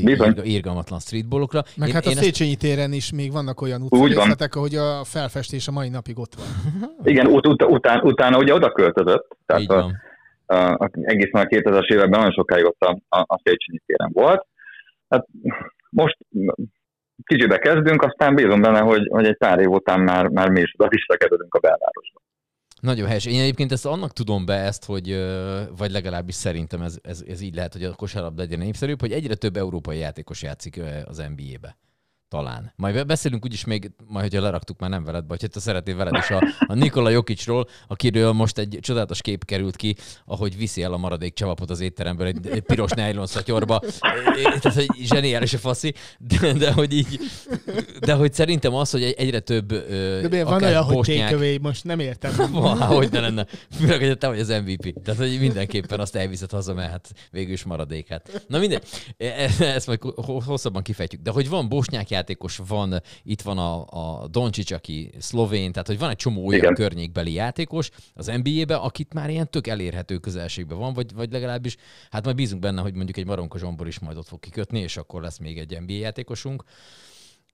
Bizony. írgalmatlan streetballokra. Meg én, hát a én Széchenyi téren is még vannak olyan utcarészletek, ahogy a felfestés a mai napig ott van. [laughs] Igen, ut- ut- után, utána ugye oda költözött, tehát a, a, a, egészen a 2000-es években nagyon sokáig ott a, a, a Széchenyi téren volt. Hát most kicsibe kezdünk, aztán bízom benne, hogy, hogy egy pár év után már, már mi is oda visszakerülünk a belvárosba. Nagyon helyes. Én egyébként ezt annak tudom be ezt, hogy, vagy legalábbis szerintem ez, ez, ez így lehet, hogy a kosárlabda legyen népszerűbb, hogy egyre több európai játékos játszik az NBA-be. Talán. Majd be- beszélünk úgyis még, majd hogyha leraktuk, már nem veled, vagy ha szeretnél veled is a, a Nikola Jokicsról, akiről most egy csodálatos kép került ki, ahogy viszi el a maradék csavapot az étteremből egy, egy piros nylon szatyorba. Tehát, hogy zseniális a faszi, de, de, hogy így, de hogy szerintem az, hogy egy- egyre több De miért van olyan, hogy bosnyák- takeaway, most nem értem. [laughs] Van, hogy ne lenne. Főleg, hogy te vagy az MVP. Tehát, hogy mindenképpen azt elviszed haza, mert hát végül is maradék. Hát. Na minden, ezt majd ho- hosszabban kifejtjük. De hogy van bosnyák játékos, van, itt van a, a Doncsics, aki szlovén, tehát hogy van egy csomó olyan Igen. környékbeli játékos az NBA-be, akit már ilyen tök elérhető közelségben van, vagy, vagy legalábbis, hát majd bízunk benne, hogy mondjuk egy Maronko Zsombor is majd ott fog kikötni, és akkor lesz még egy NBA játékosunk.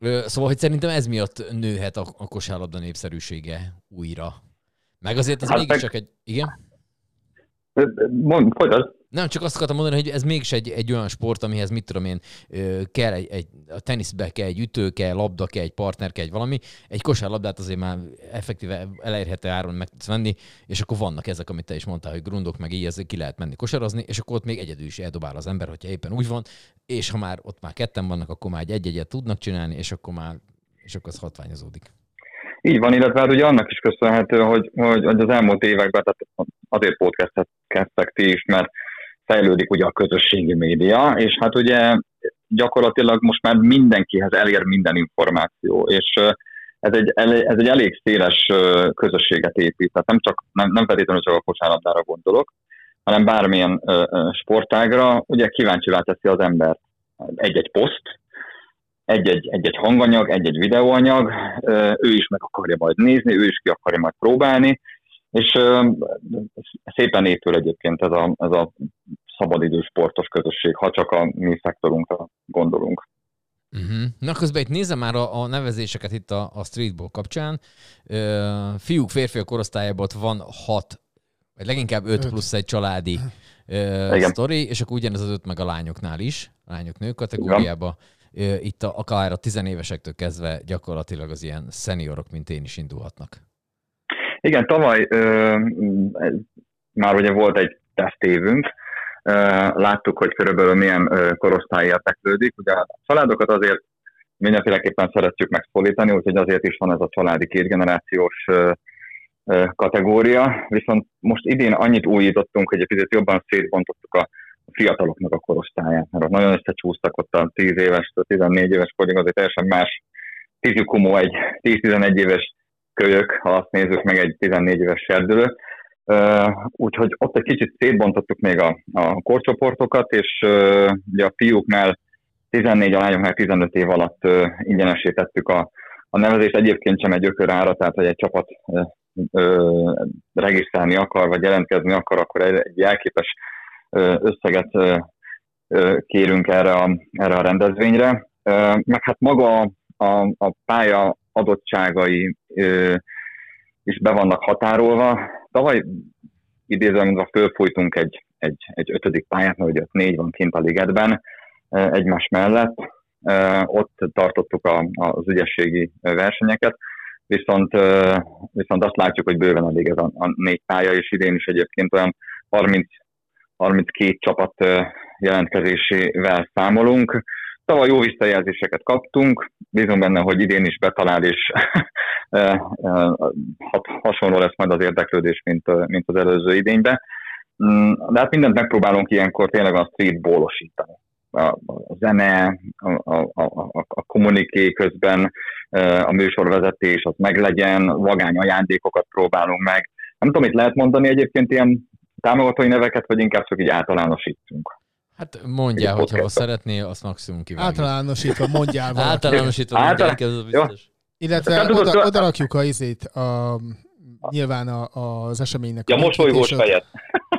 Szóval, hogy szerintem ez miatt nőhet a, a kosárlabda népszerűsége újra. Meg azért ez Hát mégis meg- egy... Igen? Mond, folytasd. Nem, csak azt akartam mondani, hogy ez mégis egy, egy olyan sport, amihez mit tudom én, kell egy, egy a teniszbe kell egy ütő, kell labda, kell egy partner, kell egy valami. Egy kosárlabdát azért már effektíve elérhető áron meg tudsz venni, és akkor vannak ezek, amit te is mondtál, hogy grundok, meg így ezzel ki lehet menni kosarazni, és akkor ott még egyedül is eldobál az ember, hogyha éppen úgy van, és ha már ott már ketten vannak, akkor már egy egy-egyet tudnak csinálni, és akkor már és akkor az hatványozódik. Így van, illetve hát ugye annak is köszönhető, hogy, hogy az elmúlt években, tehát azért podcastet kezdtek ti is, mert fejlődik ugye a közösségi média, és hát ugye gyakorlatilag most már mindenkihez elér minden információ, és ez egy, ez egy elég széles közösséget épít, tehát nem, csak, nem, nem feltétlenül csak a kosárlabdára gondolok, hanem bármilyen sportágra, ugye kíváncsivá teszi az embert egy-egy poszt, egy-egy, egy-egy hanganyag, egy-egy videóanyag, ő is meg akarja majd nézni, ő is ki akarja majd próbálni, és szépen épül egyébként ez a, ez a szabadidős sportos közösség, ha csak a mi szektorunkra gondolunk. Uh-huh. Na közben itt nézem már a, a nevezéseket itt a, a streetball kapcsán. Ö, fiúk, férfiak korosztályában ott van hat, vagy leginkább öt, Öt. plusz egy családi ö, Igen. sztori, és akkor ugyanez az öt meg a lányoknál is, lányok-nők kategóriába. Ö, itt a, akár a tizenévesektől kezdve gyakorlatilag az ilyen szeniorok, mint én is indulhatnak. Igen, tavaly ö, már ugye volt egy tesztévünk, láttuk, hogy körülbelül milyen ö, korosztály érteklődik. Ugye a családokat azért mindenféleképpen szeretjük megszólítani, úgyhogy azért is van ez a családi kétgenerációs kategória, viszont most idén annyit újítottunk, hogy egy picit jobban szétbontottuk a fiataloknak a korosztályát, mert nagyon összecsúsztak ott a 10 éves, 14 éves korig, azért teljesen más fizikumó egy 10-11 éves kölyök, ha azt nézzük meg egy 14 éves serdülő. Úgyhogy ott egy kicsit szétbontottuk még a, a korcsoportokat, és ugye a fiúknál 14, a lányoknál 15 év alatt ingyenesítettük a, a nevezést. Egyébként sem egy ökörára, tehát hogy egy csapat uh, regisztrálni akar, vagy jelentkezni akar, akkor egy, egy jelképes uh, összeget uh, uh, kérünk erre a, erre a rendezvényre. Uh, meg hát maga a, a pálya adottságai uh, is be vannak határolva. Tavaly idézően fölfújtunk egy, egy, egy ötödik pályát, mert ugye ott négy van kint a ligetben uh, egymás mellett. Uh, ott tartottuk a, az ügyességi versenyeket, viszont, uh, viszont azt látjuk, hogy bőven elég ez a, a négy pálya, és idén is egyébként olyan 30, 32 csapat jelentkezésével számolunk. Tavaly jó visszajelzéseket kaptunk, bízom benne, hogy idén is betalál, és [laughs] hasonló lesz majd az érdeklődés, mint, mint az előző idényben. Mm, De hát mindent megpróbálunk ilyenkor tényleg a streetballosítani. A, a zene, a, a, a, a- kommuniké közben, a műsorvezetés az meglegyen, vagány ajándékokat próbálunk meg. Nem tudom, itt lehet mondani egyébként ilyen támogatói neveket, vagy inkább csak így általánosítsunk. Hát mondjál, hogyha podcast. szeretné, azt maximum kivágjuk. Általánosítva mondjál valamit. Általánosítva Által- mindenki, az Jó. biztos. Illetve tudod, oda, tudod- oda rakjuk a izét, a, nyilván a, az eseménynek. Ja, a mosolygós fejet.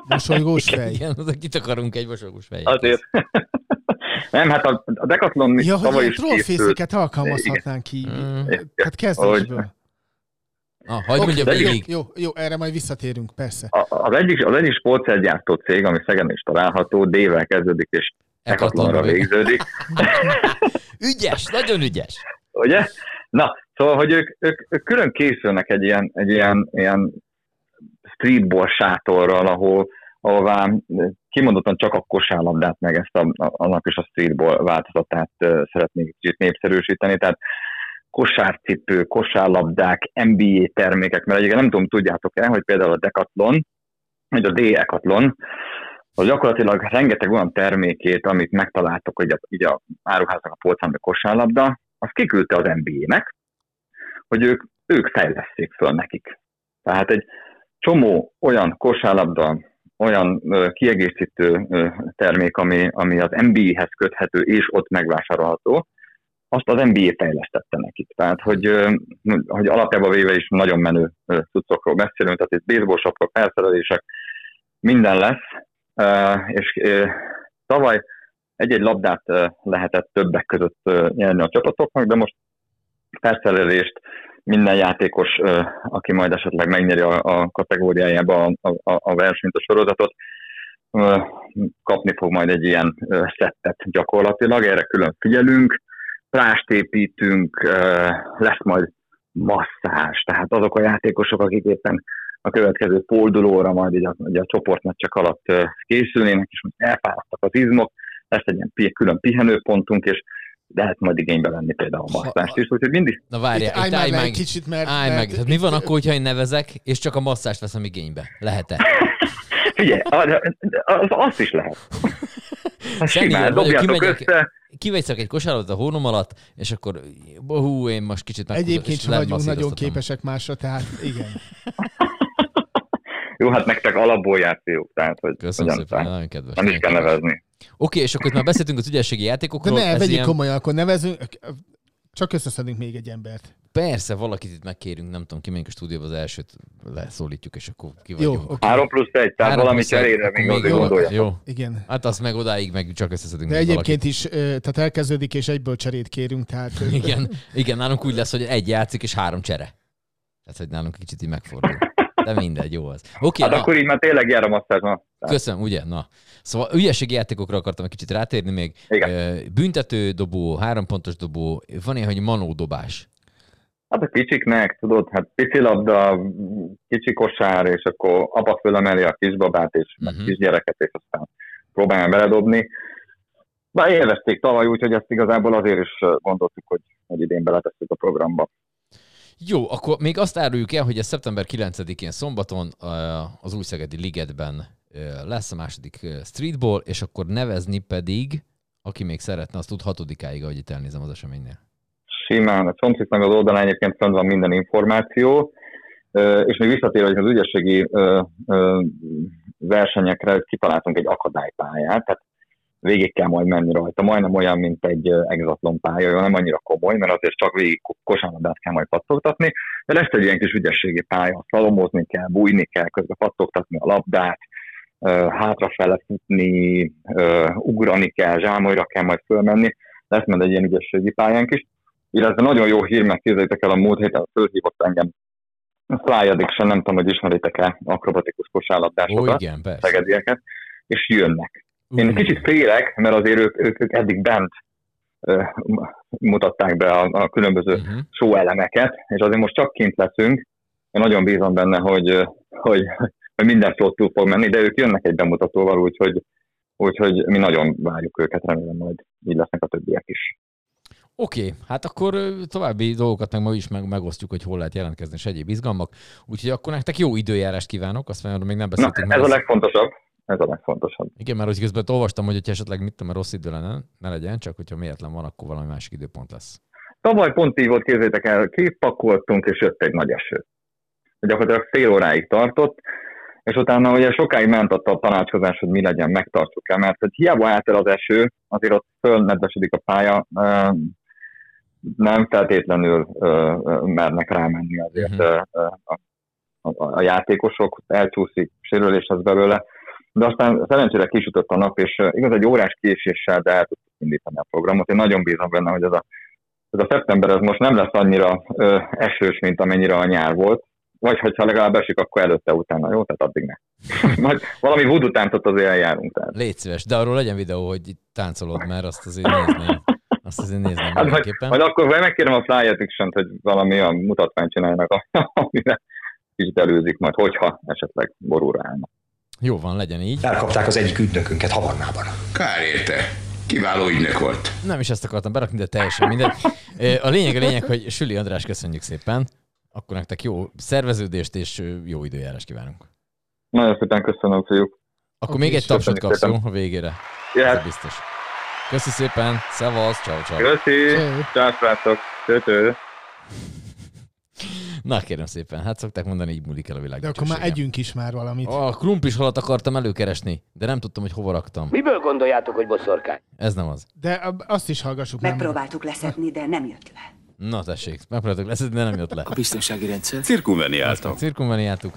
Mosolygós fej. Igen, oda kitakarunk egy mosolygós fejet. Azért. [laughs] Nem, hát a, a Decathlon Ja, hogy tavaly is készült. trollfészeket alkalmazhatnánk így. Mm. Hát kezdésből. Ah, hagyd mondja Oké, végig. Jó, jó, erre majd visszatérünk, persze. A- Az egyik, az egyik sportszergyártó cég, ami Szegen is található, D-vel kezdődik és Decathlonra végződik. [laughs] Ügyes, nagyon ügyes. Ugye? Na, szóval, hogy ők, ők, ők külön készülnek egy ilyen, egy ilyen, ilyen streetball sátorral, ahol, ahová kimondottan csak a kosárlabdát, meg ezt a, annak is a streetball változatát szeretnék kicsit népszerűsíteni. Tehát kosárcipő, kosárlabdák, NBA termékek, mert egyébként nem tudom, tudjátok-e, hogy például a Decathlon, vagy a D-Ecathlon, az gyakorlatilag rengeteg olyan termékét, amit megtaláltok hogy a, így a áruháznak a polcán, a kosárlabda, azt kiküldte az NBA-nek, hogy ők, ők fejleszték föl nekik. Tehát egy csomó olyan kosárlabda, olyan ö, kiegészítő ö, termék, ami, ami az NBA-hez köthető és ott megvásárolható, azt az NBA fejlesztette nekik. Tehát, hogy, hogy alapjában véve is nagyon menő cuccokról beszélünk, tehát itt baseball sapkok, felszerelések, minden lesz, és tavaly egy-egy labdát lehetett többek között nyerni a csapatoknak, de most felszerelést minden játékos, aki majd esetleg megnyeri a, a kategóriájába a, a, a versenyt, a sorozatot, kapni fog majd egy ilyen szettet gyakorlatilag, erre külön figyelünk, plást építünk, lesz majd masszázs, tehát azok a játékosok, akik éppen a következő fordulóra majd így a, így a csoportmeccsek alatt készülnének, és most elfáradtak az izmok, lesz egy ilyen pi- külön pihenőpontunk, és lehet majd igénybe venni például a masszást is, úgyhogy mindig Na várjál, Itt itt, állj meg. egy kicsit, mert- állj mert meg. Tehát mi van akkor, hogyha én nevezek, és csak a masszást veszem igénybe? Lehet-e? Figyelj, az, az, azt is lehet. Hát simán, dobjátok össze. kivegyszek egy kosárlabdát a hónom alatt, és akkor hú, én most kicsit meg Egyébként sem vagyunk nagyon képesek másra, tehát igen. Jó, hát nektek alapból játszik, tehát hogy Köszönöm szépen, nagyon kedves. nem is kell kedves. nevezni. Oké, és akkor itt már beszéltünk az ügyességi De játékokról. ne, ez vegyük ilyen- komolyan, akkor nevezünk, csak összeszedünk még egy embert. Persze, valakit itt megkérünk, nem tudom, kimegyünk a stúdióba, az elsőt leszólítjuk, és akkor Jó, kivagyunk. oké. 3 plusz 1, tehát Három valami cserére még még azért jó. gondolja. Jó. Igen. Hát azt meg odáig meg csak összeszedünk De egyébként is, ö, tehát elkezdődik, és egyből cserét kérünk, tehát... valakit. Igen, igen, nálunk úgy lesz, hogy egy játszik, és három csere. Tehát, hogy nálunk kicsit így megfordul. De mindegy, jó az. Oké, Hát na, akkor így már tényleg jár a masszázs, na. köszönöm, ugye? Na. Szóval ügyességi játékokra akartam egy kicsit rátérni még. Igen. Büntető dobó, hárompontos dobó, van ilyen, hogy manó dobás. Hát a kicsiknek, tudod, hát pici labda, kicsi kosár, és akkor apa fölemeli a kisbabát, és uh-huh. Mhm. kisgyereket, és aztán próbálja beledobni. Már élvezték tavaly, úgyhogy ezt igazából azért is gondoltuk, hogy, hogy idén beletesszük a programba. Jó, akkor még azt áruljuk el, hogy ez szeptember 9-én szombaton az Újszegedi Ligetben lesz a második streetball, és akkor nevezni pedig, aki még szeretne, azt tud hatodikáig, ahogy itt elnézem az eseménynél. Simán, a Csomciknak az oldalán egyébként fönn van minden információ, és még visszatérve az ügyességi versenyekre kitaláltunk egy akadálypályát, tehát végig kell majd menni rajta, majdnem olyan, mint egy exatlon pálya, jó, nem annyira komoly, mert azért csak végig ko- kosárlabdát kell majd pattogtatni, de lesz egy ilyen kis ügyességi pálya, szalomozni kell, bújni kell, közben pattogtatni a labdát, hátrafele futni, ugrani kell, zsámolyra kell majd fölmenni, lesz majd egy ilyen ügyességi pályánk is, illetve nagyon jó hír, mert képzeljétek el, a múlt héten fölhívott engem Fly Addiction, nem tudom, hogy ismeritek-e akrobatikus Ó, kosárlabdásokat, igen, persze. szegedieket, és jönnek. Én Ú, kicsit félek, mert azért ők, ők, ők eddig bent ö, mutatták be a, a különböző mhm. show elemeket, és azért most csak kint leszünk. Én nagyon bízom benne, hogy, hogy, hogy minden flottul fog menni, de ők jönnek egy bemutatóval, úgyhogy úgyhogy mi nagyon várjuk őket, remélem majd így lesznek a többiek is. Oké, okay, hát akkor további dolgokat meg ma is meg, megosztjuk, hogy hol lehet jelentkezni, és egyéb izgalmak. Úgyhogy akkor nektek jó időjárást kívánok, azt mondom, még nem Na, beszéltünk. ez mert a legfontosabb. Ez a legfontosabb. Igen, mert hogy közben olvastam, hogy ha esetleg mit tudom, rossz idő lenne, ne legyen, csak hogyha méletlen van, akkor valami másik időpont lesz. Tavaly pont így volt, képzétek el, kipakoltunk, és jött egy nagy eső. Gyakorlatilag fél óráig tartott, és utána ugye sokáig ment ott a tanácskozás, hogy mi legyen, megtartsuk-e, mert hogy hiába állt el az eső, azért ott fölnedvesedik a pálya, nem feltétlenül ö, ö, mernek rámenni azért ö, ö, a, a, a játékosok, elcsúszik, sérülés az belőle, de aztán szerencsére kisütött a nap, és igaz, egy órás késéssel, de el tudtuk indítani a programot. Én nagyon bízom benne, hogy ez a, ez a szeptember ez most nem lesz annyira ö, esős, mint amennyire a nyár volt, vagy hogyha legalább esik, akkor előtte, utána, jó? Tehát addig ne. [laughs] Majd valami voodoo táncot azért eljárunk. Tehát. Légy szíves, de arról legyen videó, hogy itt táncolod, mert azt azért nézném. Azt azért nézném Hát majd, majd akkor majd megkérem a Fly Addiction-t, hogy valami olyan mutatványt csináljanak, [laughs] amire kicsit előzik majd, hogyha esetleg borúra állnak. Jó van, legyen így. Elkapták az egyik ügynökünket Havannában. Kár érte. Kiváló ügynök volt. Nem is ezt akartam berakni, de teljesen mindegy. [laughs] A lényeg a lényeg, hogy Süli András, köszönjük szépen. Akkor nektek jó szerveződést és jó időjárás kívánunk. Nagyon szépen köszönöm, fiúk. Akkor Oké, még egy tapsot kapsz, jó? A végére. Jöhet. Ez biztos. Köszi szépen, szevasz, ciao ciao. Köszi, ciao srácok, Tő-tő. Na kérem szépen, hát szokták mondani, így múlik el a világ. De akkor már együnk is már valamit. A krumplis halat akartam előkeresni, de nem tudtam, hogy hova raktam. Miből gondoljátok, hogy boszorkány? Ez nem az. De ab- azt is hallgassuk meg. Megpróbáltuk leszedni, de nem jött le. Na tessék, megpróbáltuk leszedni, de nem jött le. A biztonsági rendszer. Cirkumveniáltam. Cirkumveniáltuk.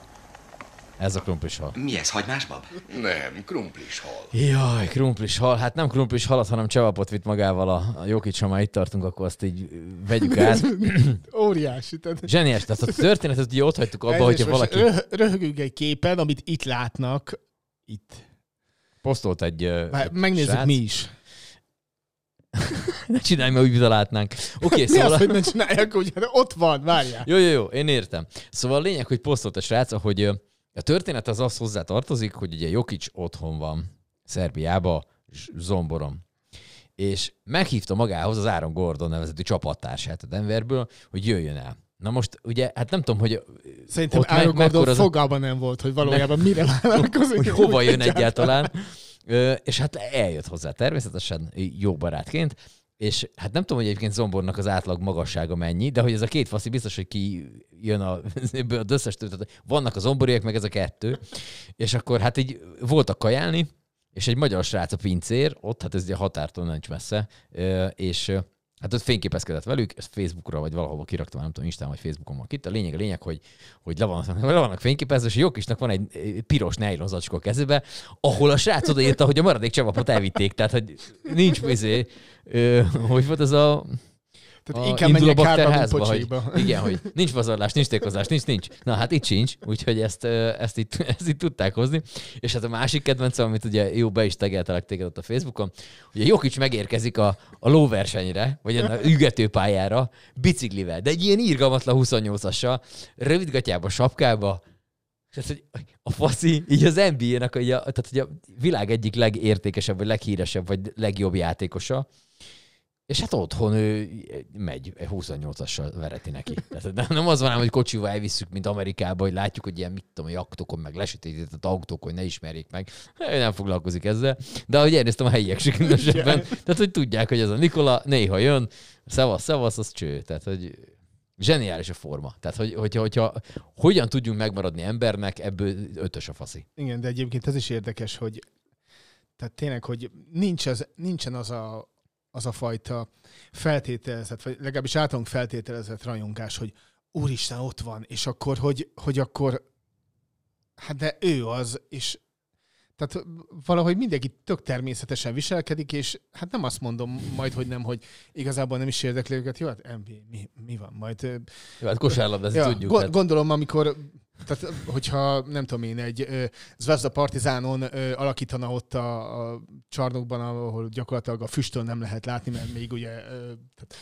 Ez a krumplis hal. Mi ez, hagymásbab? Nem, krumplis hal. Jaj, krumplis hal. Hát nem krumplis halat, hanem csevapot vitt magával a, a Jokic, ha már itt tartunk, akkor azt így vegyük át. [laughs] Óriási. Tehát... Zseniás, tehát a történetet ugye ott hagytuk abba, hogyha valaki röh- Röhögünk egy képen, amit itt látnak. Itt. posztolt egy... Már egy megnézzük srác. mi is. [laughs] Ne csinálj, mert úgy látnánk. Oké, [laughs] Mi szóval... az, hogy ne csinálják úgy? Hát ott van, várjál. Jó, jó, jó, én értem. Szóval a lényeg, hogy posztolt a srác, hogy a történet az az hozzá tartozik, hogy ugye Jokic otthon van Szerbiába, Z- Zomboron. És meghívta magához az Aaron Gordon nevezetű csapattársát a Denverből, hogy jöjjön el. Na most ugye, hát nem tudom, hogy Szerintem ott me- Aaron Gordon fogalma nem volt, hogy valójában mire [laughs] vállalkozik. hogy hova jön egyáltalán. Ö, És hát eljött hozzá természetesen jó barátként, és hát nem tudom, hogy egyébként Zombornak az átlag magassága mennyi, de hogy ez a két faszi biztos, hogy ki jön a, [laughs] az összes tehát vannak az zomboriak, meg ez a kettő, és akkor hát így voltak kajálni, és egy magyar srác a pincér, ott, hát ez ugye határtól nincs messze, és hát ott fényképezkedett velük, ezt Facebookra vagy valahova kiraktam, nem tudom, Instán vagy Facebookon van itt. A lényeg, a lényeg, hogy, hogy le, van, le vannak fényképezve, és Jokisnak van egy ö, piros nejlon zacskó kezébe, ahol a srác odaírta, hogy a maradék csavapot elvitték, tehát hogy nincs vizé, hogy volt ez a Tehát a inkább menjek hátba, mint hogy, [laughs] igen, hogy nincs pazarlás, nincs tékozás, nincs, nincs. Na hát itt sincs, úgyhogy ezt, ezt, itt, [laughs] ezt itt tudták hozni. És hát a másik kedvencem, amit ugye jó be is tegeltelek téged ott a Facebookon, ugye Jokic megérkezik a, a lóversenyre, vagy a ügetőpályára biciklivel, de egy ilyen írgalmatlan 28-assal, rövidgatjába, sapkába, tehát, hogy a faszi, így az NBA-nek, a, tehát, hogy a világ egyik legértékesebb, vagy leghíresebb, vagy legjobb játékosa, és hát otthon ő megy, 28-assal vereti neki. Tehát nem- az van hogy kocsival elvisszük, mint Amerikába, hogy látjuk, hogy ilyen, mit tudom, jaktokon, meg lesötétített autók, hogy ne ismerjék meg. Ő nem foglalkozik ezzel. De ahogy elnéztem a helyiek se különösebben. Tehát, hogy tudják, hogy ez a Nikola néha jön, szevasz, szevasz, az cső. Tehát, hogy zseniális a forma. Tehát, hogy, hogyha, hogyha hogyan tudjunk megmaradni embernek, ebből ötös a faszi. Igen, de egyébként ez is érdekes, hogy tehát tényleg, hogy nincs az, nincsen az a, az a fajta feltételezett, vagy legalábbis általunk feltételezett rajongás, hogy úristen, ott van, és akkor, hogy, hogy akkor, hát de ő az, és tehát valahogy mindenki tök természetesen viselkedik, és hát nem azt mondom majd, hogy nem, hogy igazából nem is érdekli őket. Jó, hát NBA, mi, mi van? Majd... Jó, hát kosárlabdázni tudjuk, Go- hát. Gondolom, amikor Tehát, hogyha nem tudom én, egy Zvezda Partizánon ö, alakítana ott a, a csarnokban, ahol gyakorlatilag a füstön nem lehet látni, mert még ugye... Ö, tehát,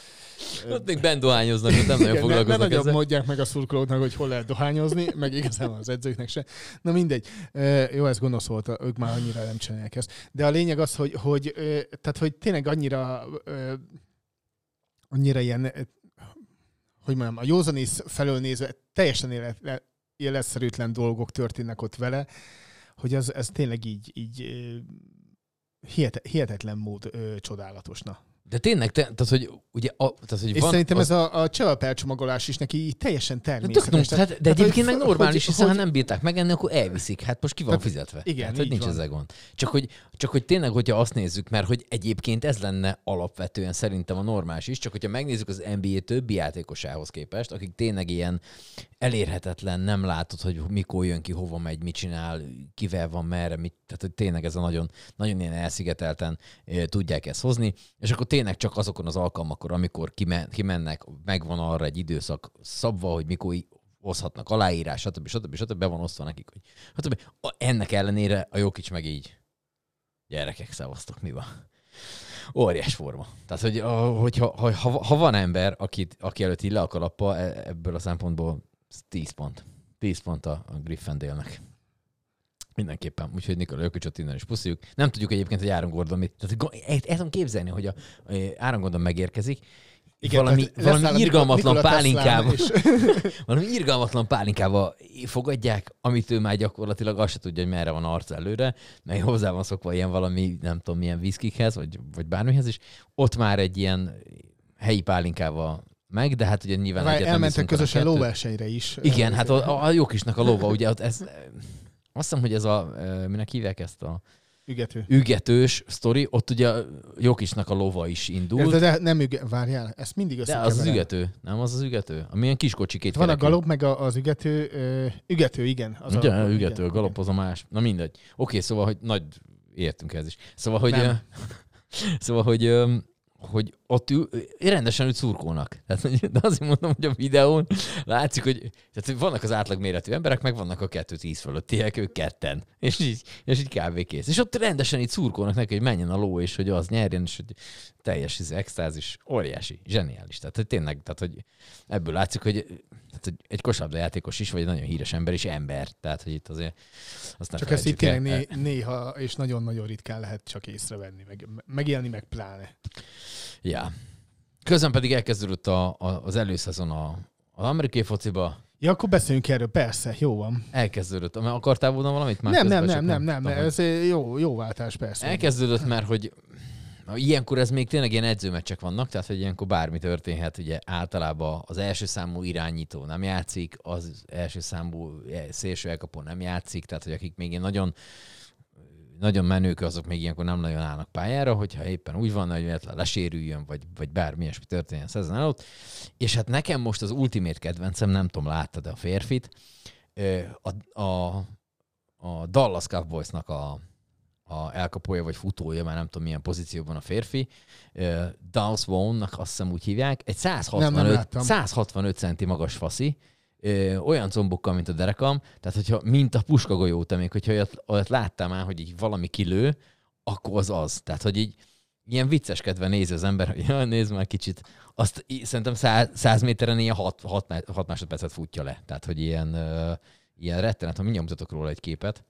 ö, ott még bent dohányoznak, ott nem nagyon foglalkoznak ne, ne ezzel. mondják meg a szurkolóknak, hogy hol lehet dohányozni, meg igazán az edzőknek se. Na mindegy. Ö, jó, ez gonosz volt, ők már annyira nem csinálják ezt. De a lényeg az, hogy, hogy, ö, tehát, hogy tényleg annyira ö, annyira ilyen, hogy mondjam, a józanész felől nézve teljesen élet, életszerűtlen dolgok történnek ott vele, hogy az, ez tényleg így, így hihetetlen mód ö, csodálatosna. De tényleg, te, tehát, hogy ugye, a, tehát, hogy És van, szerintem az, ez a, a csevaper csomagolás is neki így teljesen de, természetes. tök, hát, de Tehát, egyébként meg normális, hogy- hiszen hogy- ha nem bírták megenni, akkor elviszik. Hát most ki van Tehát fizetve. igen, hát, hogy nincs van. ezzel gond. Csak hogy, csak hogy tényleg, hogyha azt nézzük, mert hogy egyébként ez lenne alapvetően szerintem a normális is, csak hogyha megnézzük az NBA többi játékosához képest, akik tényleg ilyen elérhetetlen, nem látod, hogy mikor jön ki, hova megy, mit csinál, kivel van, merre, mit, tehát hogy tényleg ez a nagyon, nagyon ilyen elszigetelten e, tudják ezt hozni, és akkor tényleg csak azokon az alkalmakon, amikor kimen, kimennek, megvan arra egy időszak szabva, hogy mikor hozhatnak aláírás, stb. stb. stb. be van osztva nekik, hogy stb. A- Ennek ellenére a Jokic meg így gyerekek, szevasztok, mi van? Óriás forma. Tehát, hogy, hogyha, ha, ha, van ember, akit, aki előtt így le a kalappa, e- ebből a szempontból 10 pont. 10 pont a, Griffendale-nek. Mindenképpen. Úgyhogy Nikola Jokicsot innen is pusziljuk. Nem tudjuk egyébként, hogy Áron Gordon mit... Tehát, el, tudom képzelni, hogy a, a Áron Gordon megérkezik, Igen, valami, a valami irgalmatlan Nikola Teslán, [laughs] valami irgalmatlan pálinkába fogadják, amit ő már gyakorlatilag azt se tudja, hogy merre van arc előre, mert hozzá van szokva ilyen valami, nem tudom, milyen viszkikhez, vagy, vagy bármihez is. Ott már egy ilyen helyi pálinkával meg, de hát ugye nyilván Várj, elmentek közösen lóversenyre is. Igen, hát a, a Jokisnak a lova, ugye ott ez, azt hiszem, hogy ez a, minek hívják ezt a Ügető. ügetős sztori, ott ugye a Jokisnak a lova is indult. De, de nem üge, várjál, ezt mindig De összekeverem. az az ügető, nem az az ügető? Amilyen kis kocsikét Van a kerekű. galop, meg a, az ügető, ö, ügető, igen. Az Ugye, a, ügető, igen, galop az a más. Na mindegy. Oké, szóval, hogy nagy, értünk ez is. Szóval, hogy, [laughs] szóval, hogy, hogy ott ül, rendesen őt szurkolnak. Tehát, de azért mondom, hogy a videón látszik, hogy tehát vannak az átlagméretű emberek, meg vannak a kettő tíz fölöttiek, ők ketten. És így, és így kávé kész. És ott rendesen így szurkolnak neki, hogy menjen a ló, és hogy az nyerjen, és hogy teljes ez extázis, óriási, zseniális. Tehát, hogy tényleg, tehát, hogy ebből látszik, hogy, tehát, hogy egy kosárlabdajátékos is, vagy egy nagyon híres ember is ember. Tehát, hogy itt azért azt Csak ezt itt tényleg né, néha, és nagyon-nagyon ritkán lehet csak észrevenni, meg, megélni, meg pláne. Ja. Közben pedig elkezdődött a, a, az előszezon a, az amerikai fociba. Ja, akkor beszéljünk erről, persze, jó van. Elkezdődött. Akartál volna valamit már nem, nem, nem, nem, nem, nem, ez jó, jó váltás, persze. Elkezdődött, mert hogy ilyenkor ez még tényleg ilyen edzőmeccsek vannak, tehát hogy ilyenkor bármi történhet, ugye általában az első számú irányító nem játszik, az első számú szélső elkapó nem játszik, tehát hogy akik még ilyen nagyon nagyon menők, azok még ilyenkor nem nagyon állnak pályára, hogyha éppen úgy van, hogy véletlen lesérüljön, vagy, vagy bármi ilyesmi történjen szezon előtt. És hát nekem most az ultimate kedvencem, nem tudom, láttad a férfit, a, a, a Dallas Cowboysnak a, a elkapója vagy futója, már nem tudom milyen pozícióban a férfi, ö, Dawes Vaughn-nak azt hiszem úgy hívják, egy Nem, nem 165, láttam. 165 centi magas faszi, ö, olyan combokkal, mint a derekam, tehát hogyha, mint a puskagolyó, te még, hogyha olyat, olyat láttál már, hogy így valami kilő, akkor az az. Tehát, hogy így ilyen vicceskedve nézi az ember, hogy [laughs] ja, nézd már kicsit. Azt szerintem 100, 100 méteren ilyen 6, 6, 6 másodpercet futja le. Tehát, hogy ilyen, uh, ilyen rettenet, ha mindjárt mutatok róla egy képet.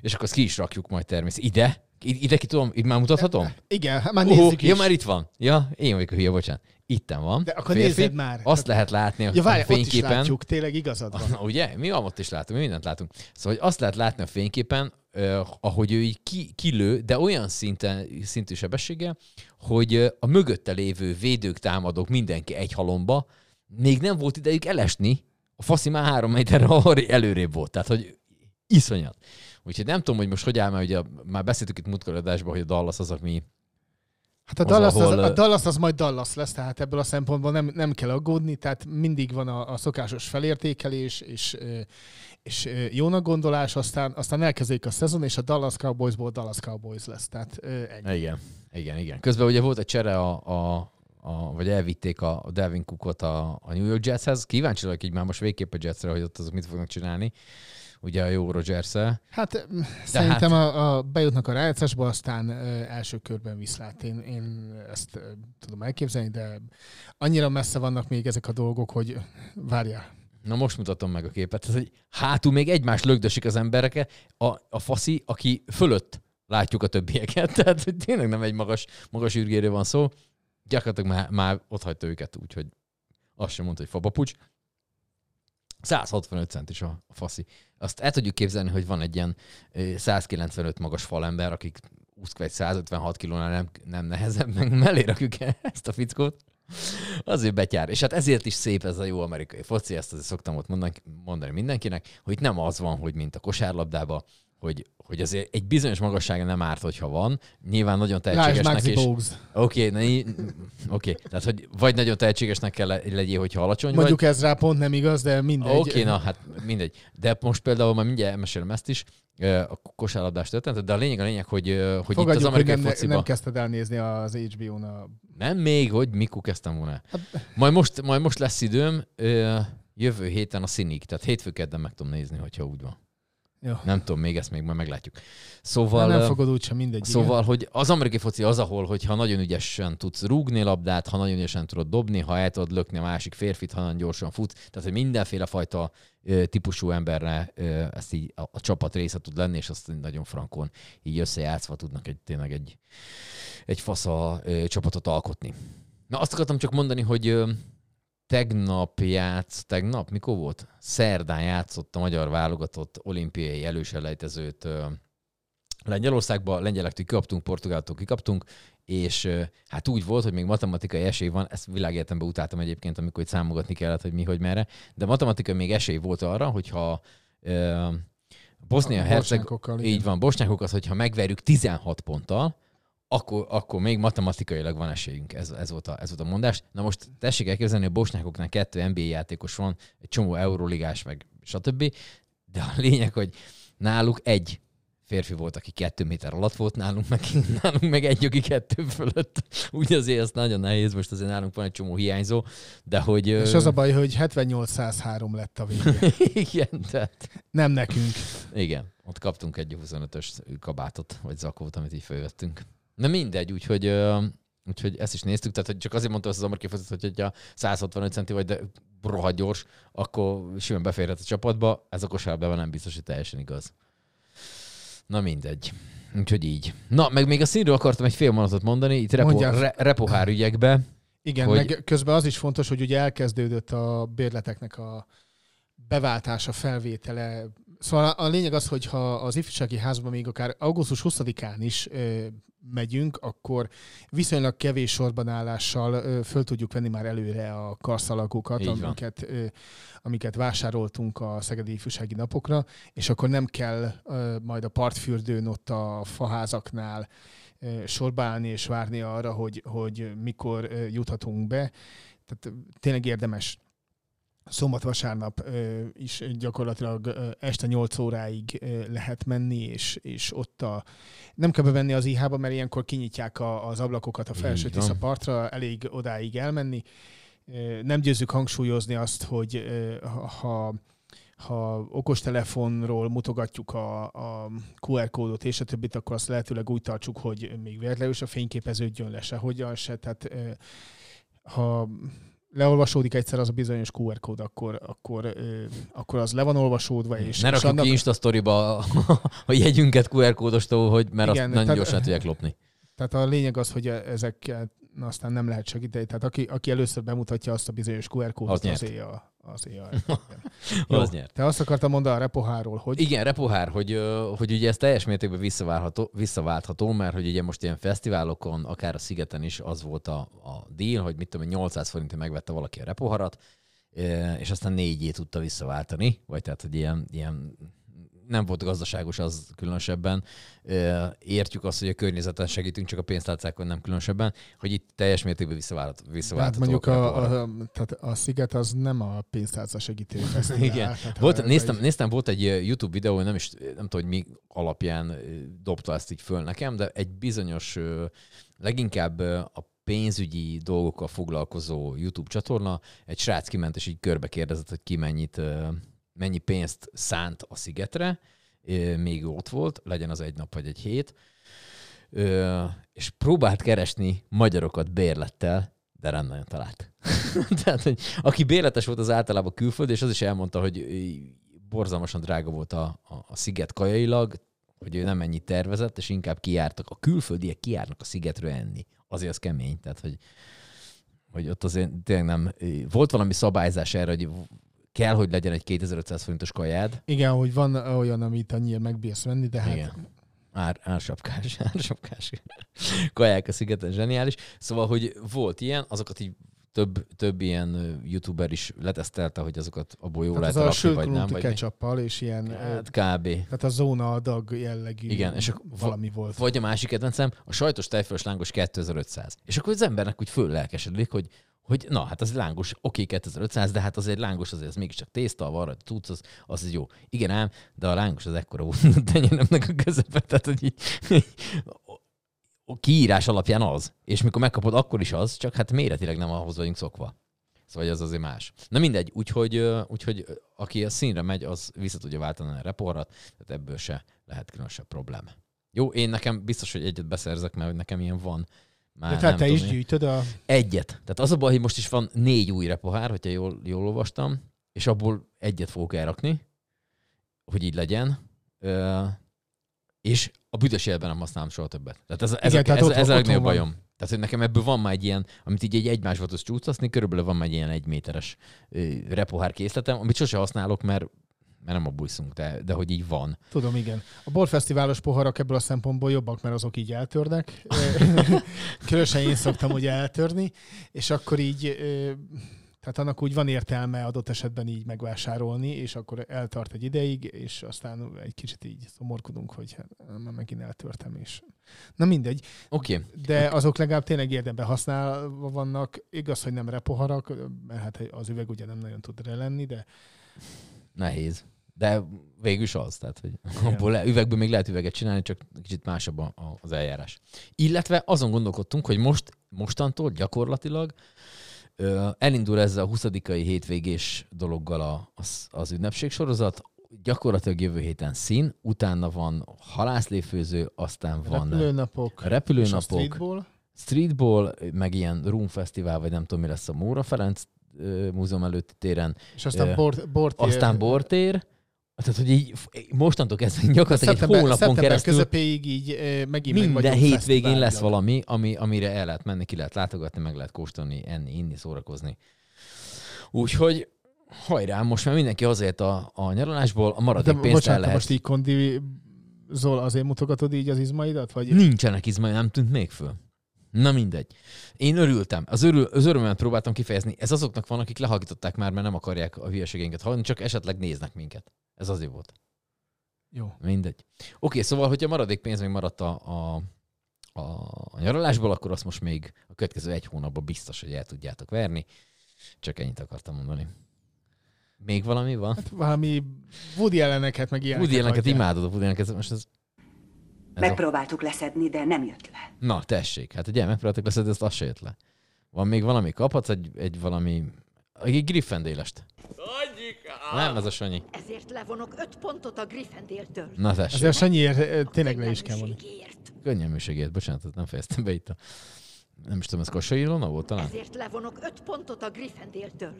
És akkor azt ki is rakjuk majd természetesen. Ide? Ide ki tudom, itt már mutathatom? Igen, hát már nézzük is. Ja, már itt van. Ja, én vagyok a hülye, bocsánat. Itten van. De akkor Férfi. nézzed már. Azt lehet látni Ja, várj, a ott is fényképen. látjuk, tényleg igazad van. [laughs] Ugye? Mi van ott is látunk, mi mindent látunk. Szóval hogy azt lehet látni a fényképen, eh, ahogy ő így ki, kilő, de olyan szinten, szintű sebességgel, hogy a mögötte lévő védők, támadók, mindenki egy halomba, még nem volt idejük elesni, a faszi már három méterre [laughs] előrébb volt. Tehát, hogy iszonyat. Úgyhogy nem tudom, hogy most hogy áll, mert ugye már beszéltük itt múltkor adásban, hogy a Dallas az, ami Hát a Az, Dallas, az, ahol, a ö, Dallas az majd Dallas lesz, tehát ebből a szempontból nem, nem kell aggódni, tehát mindig van a, a szokásos felértékelés, és, és jónak gondolás, aztán, aztán elkezdődik a szezon, és a Dallas Cowboysból Dallas Cowboys lesz, tehát ennyi. Igen, igen, igen. Közben ugye volt egy csere a, a, a, vagy elvitték a a Delvin Cookot a, a New York Jetshez. Kíváncsi vagyok így már most végképp a Jetsre, hogy ott azok mit fognak csinálni. Ugye a jó rogers Hát mm, szerintem a, a, bejutnak a rájátszásba, aztán első körben viszlát. Én, én ezt tudom elképzelni, de annyira messze vannak még ezek a dolgok, hogy várjál. Na most mutatom meg a képet. Ez, hogy hátul még egymás lögdösik az embereke, a, a faszi, aki fölött látjuk a többieket. [laughs] Tehát hogy tényleg nem egy magas, magas űrgérő van szó. Gyakorlatilag már, már ott hagyta őket, úgyhogy azt sem mondta, hogy fabapucs. 165 centis a a faszi. Azt el tudjuk képzelni, hogy van egy ilyen ö, 195 magas falember, akik úszk egy 156 kilónál nem, nem nehezebb, meg mellé rakjuk [laughs] ezt a fickót. Azért betyár. És hát ezért is szép ez a jó amerikai foci, ezt azért szoktam ott mondani, mindenkinek, hogy nem az van, hogy mint a kosárlabdában, hogy, hogy azért egy bizonyos magassága nem árt, hogyha van. Nyilván nagyon tehetségesnek. Bogues. Oké, okay, okay. tehát hogy vagy nagyon tehetségesnek kell le- legyél, hogyha alacsony Mondjuk vagy. ez rá pont nem igaz, de mindegy. Oké, okay, na hát mindegy. De most például már mindjárt elmesélem ezt is, a kosárlabdás történetet, de a lényeg a lényeg, hogy, hogy itt az Fogadjuk, hogy amerikai nem, fociba... nem kezdted el nézni az HBO-n a... Nem még, hogy mikor kezdtem volna. Majd most, majd most lesz időm, jövő héten a színig, tehát hétfő kedden meg tudom nézni, hogyha úgy van. Jó. Nem tudom, még ezt még majd meglátjuk. Szóval, nem fogod úgysem, mindegy, Szóval, igen. hogy az amerikai foci az, ahol, hogyha nagyon ügyesen tudsz rúgni labdát, ha nagyon ügyesen tudod dobni, ha el tudod lökni a másik férfit, ha nagyon gyorsan fut, tehát hogy mindenféle fajta típusú emberre ezt így a, a csapat része tud lenni, és azt nagyon frankon így összejátszva tudnak egy, tényleg egy, egy fasza csapatot alkotni. Na azt akartam csak mondani, hogy tegnap játsz, tegnap, mikor volt? Szerdán játszott a magyar válogatott olimpiai előselejtezőt Lengyelországba, lengyelektől kikaptunk, portugáltól kikaptunk, és hát úgy volt, hogy még matematikai esély van, ezt világéletemben utáltam egyébként, amikor itt számogatni kellett, hogy mi, hogy merre, de matematikai még esély volt arra, hogyha ö, Bosznia A Herceg, bosnyákokkal, igen. így van, bosnyákokat, hogyha megverjük 16 ponttal, akkor, akkor még matematikailag van esélyünk. Ez, ez, volt a, ez volt a mondás. Na most tessék elképzelni, hogy a bosnyákoknál kettő NBA játékos van, egy csomó euróligás, meg stb. De a lényeg, hogy náluk egy férfi volt, aki kettő méter alatt volt, nálunk meg, [laughs] nálunk meg egy, aki kettő fölött. Úgy azért ez nagyon nehéz, most azért nálunk van egy csomó hiányzó, de hogy... És az a baj, hogy 78-103 lett a vége. [laughs] Igen, tehát... Nem nekünk. Igen, ott kaptunk egy 25-ös kabátot, vagy zakót, amit így fölvettünk. Na mindegy, úgyhogy, ö, úgyhogy ezt is néztük, tehát hogy csak azért mondta azt az amerikai focit, hogy ha 165 centi vagy, de rohadt gyors, akkor simán beférhet a csapatba, ez a kosárlabdában nem biztos, hogy teljesen igaz. Na mindegy. Úgyhogy így. Na, meg még a színről akartam egy fél mondatot mondani, itt repo, Mondjál. re, repohár ügyekbe. Igen, hogy- meg közben az is fontos, hogy ugye elkezdődött a bérleteknek a beváltása, felvétele. Szóval a lényeg az, hogy ha az ifjúsági házban még akár augusztus 20-án is ö, megyünk, akkor viszonylag kevés sorbanállással ö, föl tudjuk venni már előre a karszalagokat, amiket, ö, amiket vásároltunk a Szegedi Ifjúsági Napokra, és akkor nem kell ö, majd a partfürdőn ott a faházaknál sorba állni és várni arra, hogy, hogy mikor juthatunk be. Tehát tényleg érdemes szombat-vasárnap is gyakorlatilag este 8 óráig lehet menni, és, és ott a, nem kell bevenni az IH-ba, mert ilyenkor kinyitják a, az ablakokat a felső. Tisza partra, elég odáig elmenni. Nem győzzük hangsúlyozni azt, hogy ha ha okostelefonról mutogatjuk a, a QR kódot és a többit, akkor azt lehetőleg úgy tartsuk, hogy még véletlenül a fényképeződjön le sehogyan se. Tehát ha leolvasódik egyszer az a bizonyos QR kód, akkor, akkor, akkor az le van olvasódva. És, Ne rakjuk ki Insta sztoriba a jegyünket QR kódostól, hogy mert Igen, azt nagyon tehát- gyorsan tudják lopni. Tehát a lényeg az, hogy ezekkel aztán nem lehet segíteni. Tehát aki, aki először bemutatja azt a bizonyos QR kódot, Az az a, az éj a, [laughs] Az nyert. Te azt akartam mondani a repoháról, hogy Igen, repohár, hogy, hogy ugye ez teljes mértékben visszaváltható, visszaváltható, mert hogy ugye most ilyen fesztiválokon, akár a Szigeten is az volt a, a deal, hogy mit tudom, én, 800 forintért megvette valaki a repoharat, és aztán négyét tudta visszaváltani, vagy tehát, hogy ilyen, ilyen nem volt gazdaságos az különösebben. Értjük azt, hogy a környezeten segítünk, csak a pénztárcákon nem különösebben, hogy itt teljes mértékben visszavált, hát visszaváltható. mondjuk a, a, tehát a Sziget az nem a pénztárca segítő. [laughs] Igen. Tehát Volt, néztem, egy- néztem, volt egy YouTube videó, nem is nem tudom, hogy mi alapján dobta ezt így föl nekem, de egy bizonyos, leginkább a pénzügyi dolgokkal foglalkozó YouTube csatorna. Egy srác kiment, és így körbe kérdezett, hogy ki mennyit, mennyi pénzt szánt a szigetre, még ott volt, legyen az egy nap vagy egy hét, és próbált keresni magyarokat bérlettel, de nem nagyon talált. [laughs] Tehát, hogy aki bérletes volt, az általában külföld, és az is elmondta, hogy borzalmasan drága volt a, a, a sziget kajailag, hogy ő nem ennyit tervezett, és inkább kijártak, a külföldiek kijárnak a szigetről enni. Azért az kemény, tehát hogy, hogy ott azért tényleg nem, volt valami szabályzás erre, hogy kell, hogy legyen egy 2500 forintos kajád. Igen, hogy van olyan, amit annyira megbírsz venni, de hát Igen. Ár, ársapkás, [laughs] ársapkás kaják a szigeten zseniális. Szóval, hogy volt ilyen, azokat így több, több ilyen youtuber is letesztelte, hogy azokat abból jó tehát lehet a sült vagy nem. mi. ketchuppal, és ilyen... Hát kb. Tehát a zóna adag jellegű Igen, és akkor valami volt. Vagy a másik kedvencem, a sajtos tejfölös lángos 2500. És akkor az embernek úgy föl lelkesedik, hogy hogy na, hát az lángos, oké, 2500, de hát azért lángos azért, az mégiscsak tészta, van rajta tudsz, az, az jó. Igen ám, de a lángos az ekkora volt a tenyéremnek a közepe, tehát hogy így, a kiírás alapján az. És mikor megkapod, akkor is az, csak hát méretileg nem ahhoz vagyunk szokva. Szóval ez azért más. Na mindegy, úgyhogy, úgyhogy aki a színre megy, az vissza tudja váltani a reporrat, tehát ebből se lehet különösebb probléma. Jó, én nekem biztos, hogy egyet beszerzek, mert nekem ilyen van. Már De tehát nem te is tudom, gyűjtöd a... Egyet. Tehát az a baj, hogy most is van négy új repohár, hogyha jól, jól olvastam, és abból egyet fogok elrakni, hogy így legyen. És a büdös életben nem használom soha többet. Tehát ez, ez, Igen, a, tehát ez, otthon- ez a legnagyobb bajom. Tehát, hogy nekem ebből van már egy ilyen, amit így egy egymásba tudsz csúsztatni, körülbelül van már egy ilyen egy méteres ö, repohár készletem, amit sose használok, mert, mert nem abból iszunk, de, de hogy így van. Tudom, igen. A borfesztiválos poharak ebből a szempontból jobbak, mert azok így eltörnek. [laughs] Különösen én szoktam ugye eltörni, és akkor így, tehát annak úgy van értelme adott esetben így megvásárolni, és akkor eltart egy ideig, és aztán egy kicsit így szomorkodunk, hogy hát, már megint eltörtem, és na mindegy. Oké. Okay. De azok legalább tényleg érdemben használva vannak. Igaz, hogy nem repoharak, mert hát az üveg ugye nem nagyon tud lenni, de Nehéz. De végül is az, tehát hogy abból le, üvegből még lehet üveget csinálni, csak kicsit másabb a, a, az eljárás. Illetve azon gondolkodtunk, hogy most, mostantól gyakorlatilag elindul ezzel a 20 hétvégés dologgal a, az, az ünnepség sorozat, gyakorlatilag jövő héten szín, utána van halászléfőző, aztán van repülőnapok, repülőnapok streetball. streetball, meg ilyen room festival, vagy nem tudom mi lesz a Móra Ferenc múzeum előtti téren. És aztán bort- bortér. Aztán bortér. Tehát, hogy így mostantól kezdve gyakorlatilag egy hónapon keresztül közepéig így megint meg minden hétvégén lesz valami, ami, amire el lehet menni, ki lehet látogatni, meg lehet kóstolni, enni, inni, szórakozni. Úgyhogy hajrá, most már mindenki azért a, a nyaralásból, a maradék De pénzt el bocsánat, te lehet. most így kondi Zol, azért mutogatod így az izmaidat? Vagy... Nincsenek izmai, nem tűnt még föl. Na mindegy. Én örültem. Az, örül, az örömömet próbáltam kifejezni. Ez azoknak van, akik lehallgatották már, mert nem akarják a hülyeségeinket hallani, csak esetleg néznek minket. Ez azért volt. Jó. Mindegy. Oké, szóval, hogyha maradék pénz még maradt a, a, a, a nyaralásból, akkor azt most még a következő egy hónapban biztos, hogy el tudjátok verni. Csak ennyit akartam mondani. Még valami van? Hát valami Woody elleneket, meg ilyeneket. Woody elleneket imádod a Woody elleneket. Most ez, ez a... Megpróbáltuk leszedni, de nem jött le. Na, tessék. Hát ugye, megpróbáltak leszedni, ezt az se jött le. Van még valami? Kaphatsz egy, egy valami... Egy Griffendélest. Nem, ez a Sanyi. Ezért levonok öt pontot a Gryffindéltől. Na tessék. Azért Sanyiért eh, tényleg le is kell mondani. Könnyelműségért, bocsánat, ezt nem fejeztem be itt a... Nem is tudom, ez Kassai Ilona volt talán? Ezért levonok öt pontot a Gryffindéltől.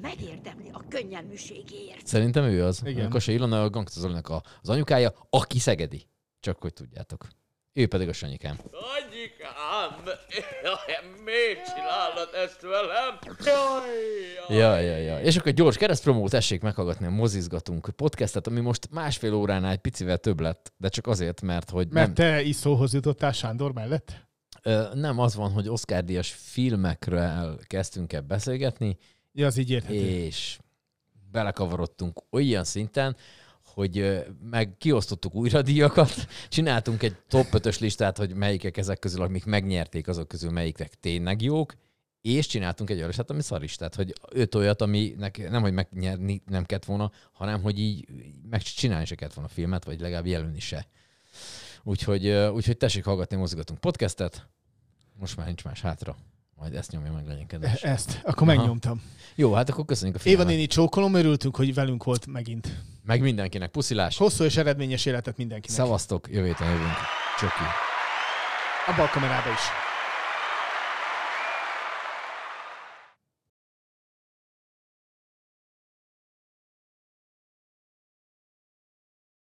Megérdemli a könnyelműségéért. Szerintem ő az. Igen. Igen. Kassai Ilona a Gangsta Zolinak a, az anyukája, aki szegedi. Csak hogy tudjátok. Ő pedig a Sanyikám. Anyikám, miért csinálod ezt velem? Jaj, Ja, ja, ja. És akkor gyors keresztpromó, tessék meghallgatni a Mozizgatunk podcastet, ami most másfél óránál egy picivel több lett, de csak azért, mert hogy Mert nem, te is szóhoz jutottál Sándor mellett? Ö, nem az van, hogy Oscar díjas filmekről kezdtünk el beszélgetni, Ja, az így érthető. és belekavarodtunk olyan szinten, hogy meg kiosztottuk újra díjakat, [laughs] csináltunk egy top 5-ös listát, hogy melyikek ezek közül, amik megnyerték, azok közül melyikek tényleg jók, és csináltunk egy olyan listát, ami szaristát, hogy öt olyat, ami nem, hogy megnyerni nem kellett volna, hanem hogy így megcsinálni se kellett volna a filmet, vagy legalább jelölni se. Úgyhogy, úgyhogy tessék hallgatni, mozgatunk podcastet, Most már nincs más hátra. Majd ezt nyomja meg, legyen kedves. Ezt, akkor Aha. megnyomtam. Jó, hát akkor köszönjük a Éva figyelmet. néni csókolom, örültünk, hogy velünk volt megint. Meg mindenkinek. Puszilás. Hosszú és eredményes életet mindenkinek. Szevasztok, jövő héten jövünk. Csöki. Abba a kamerába is.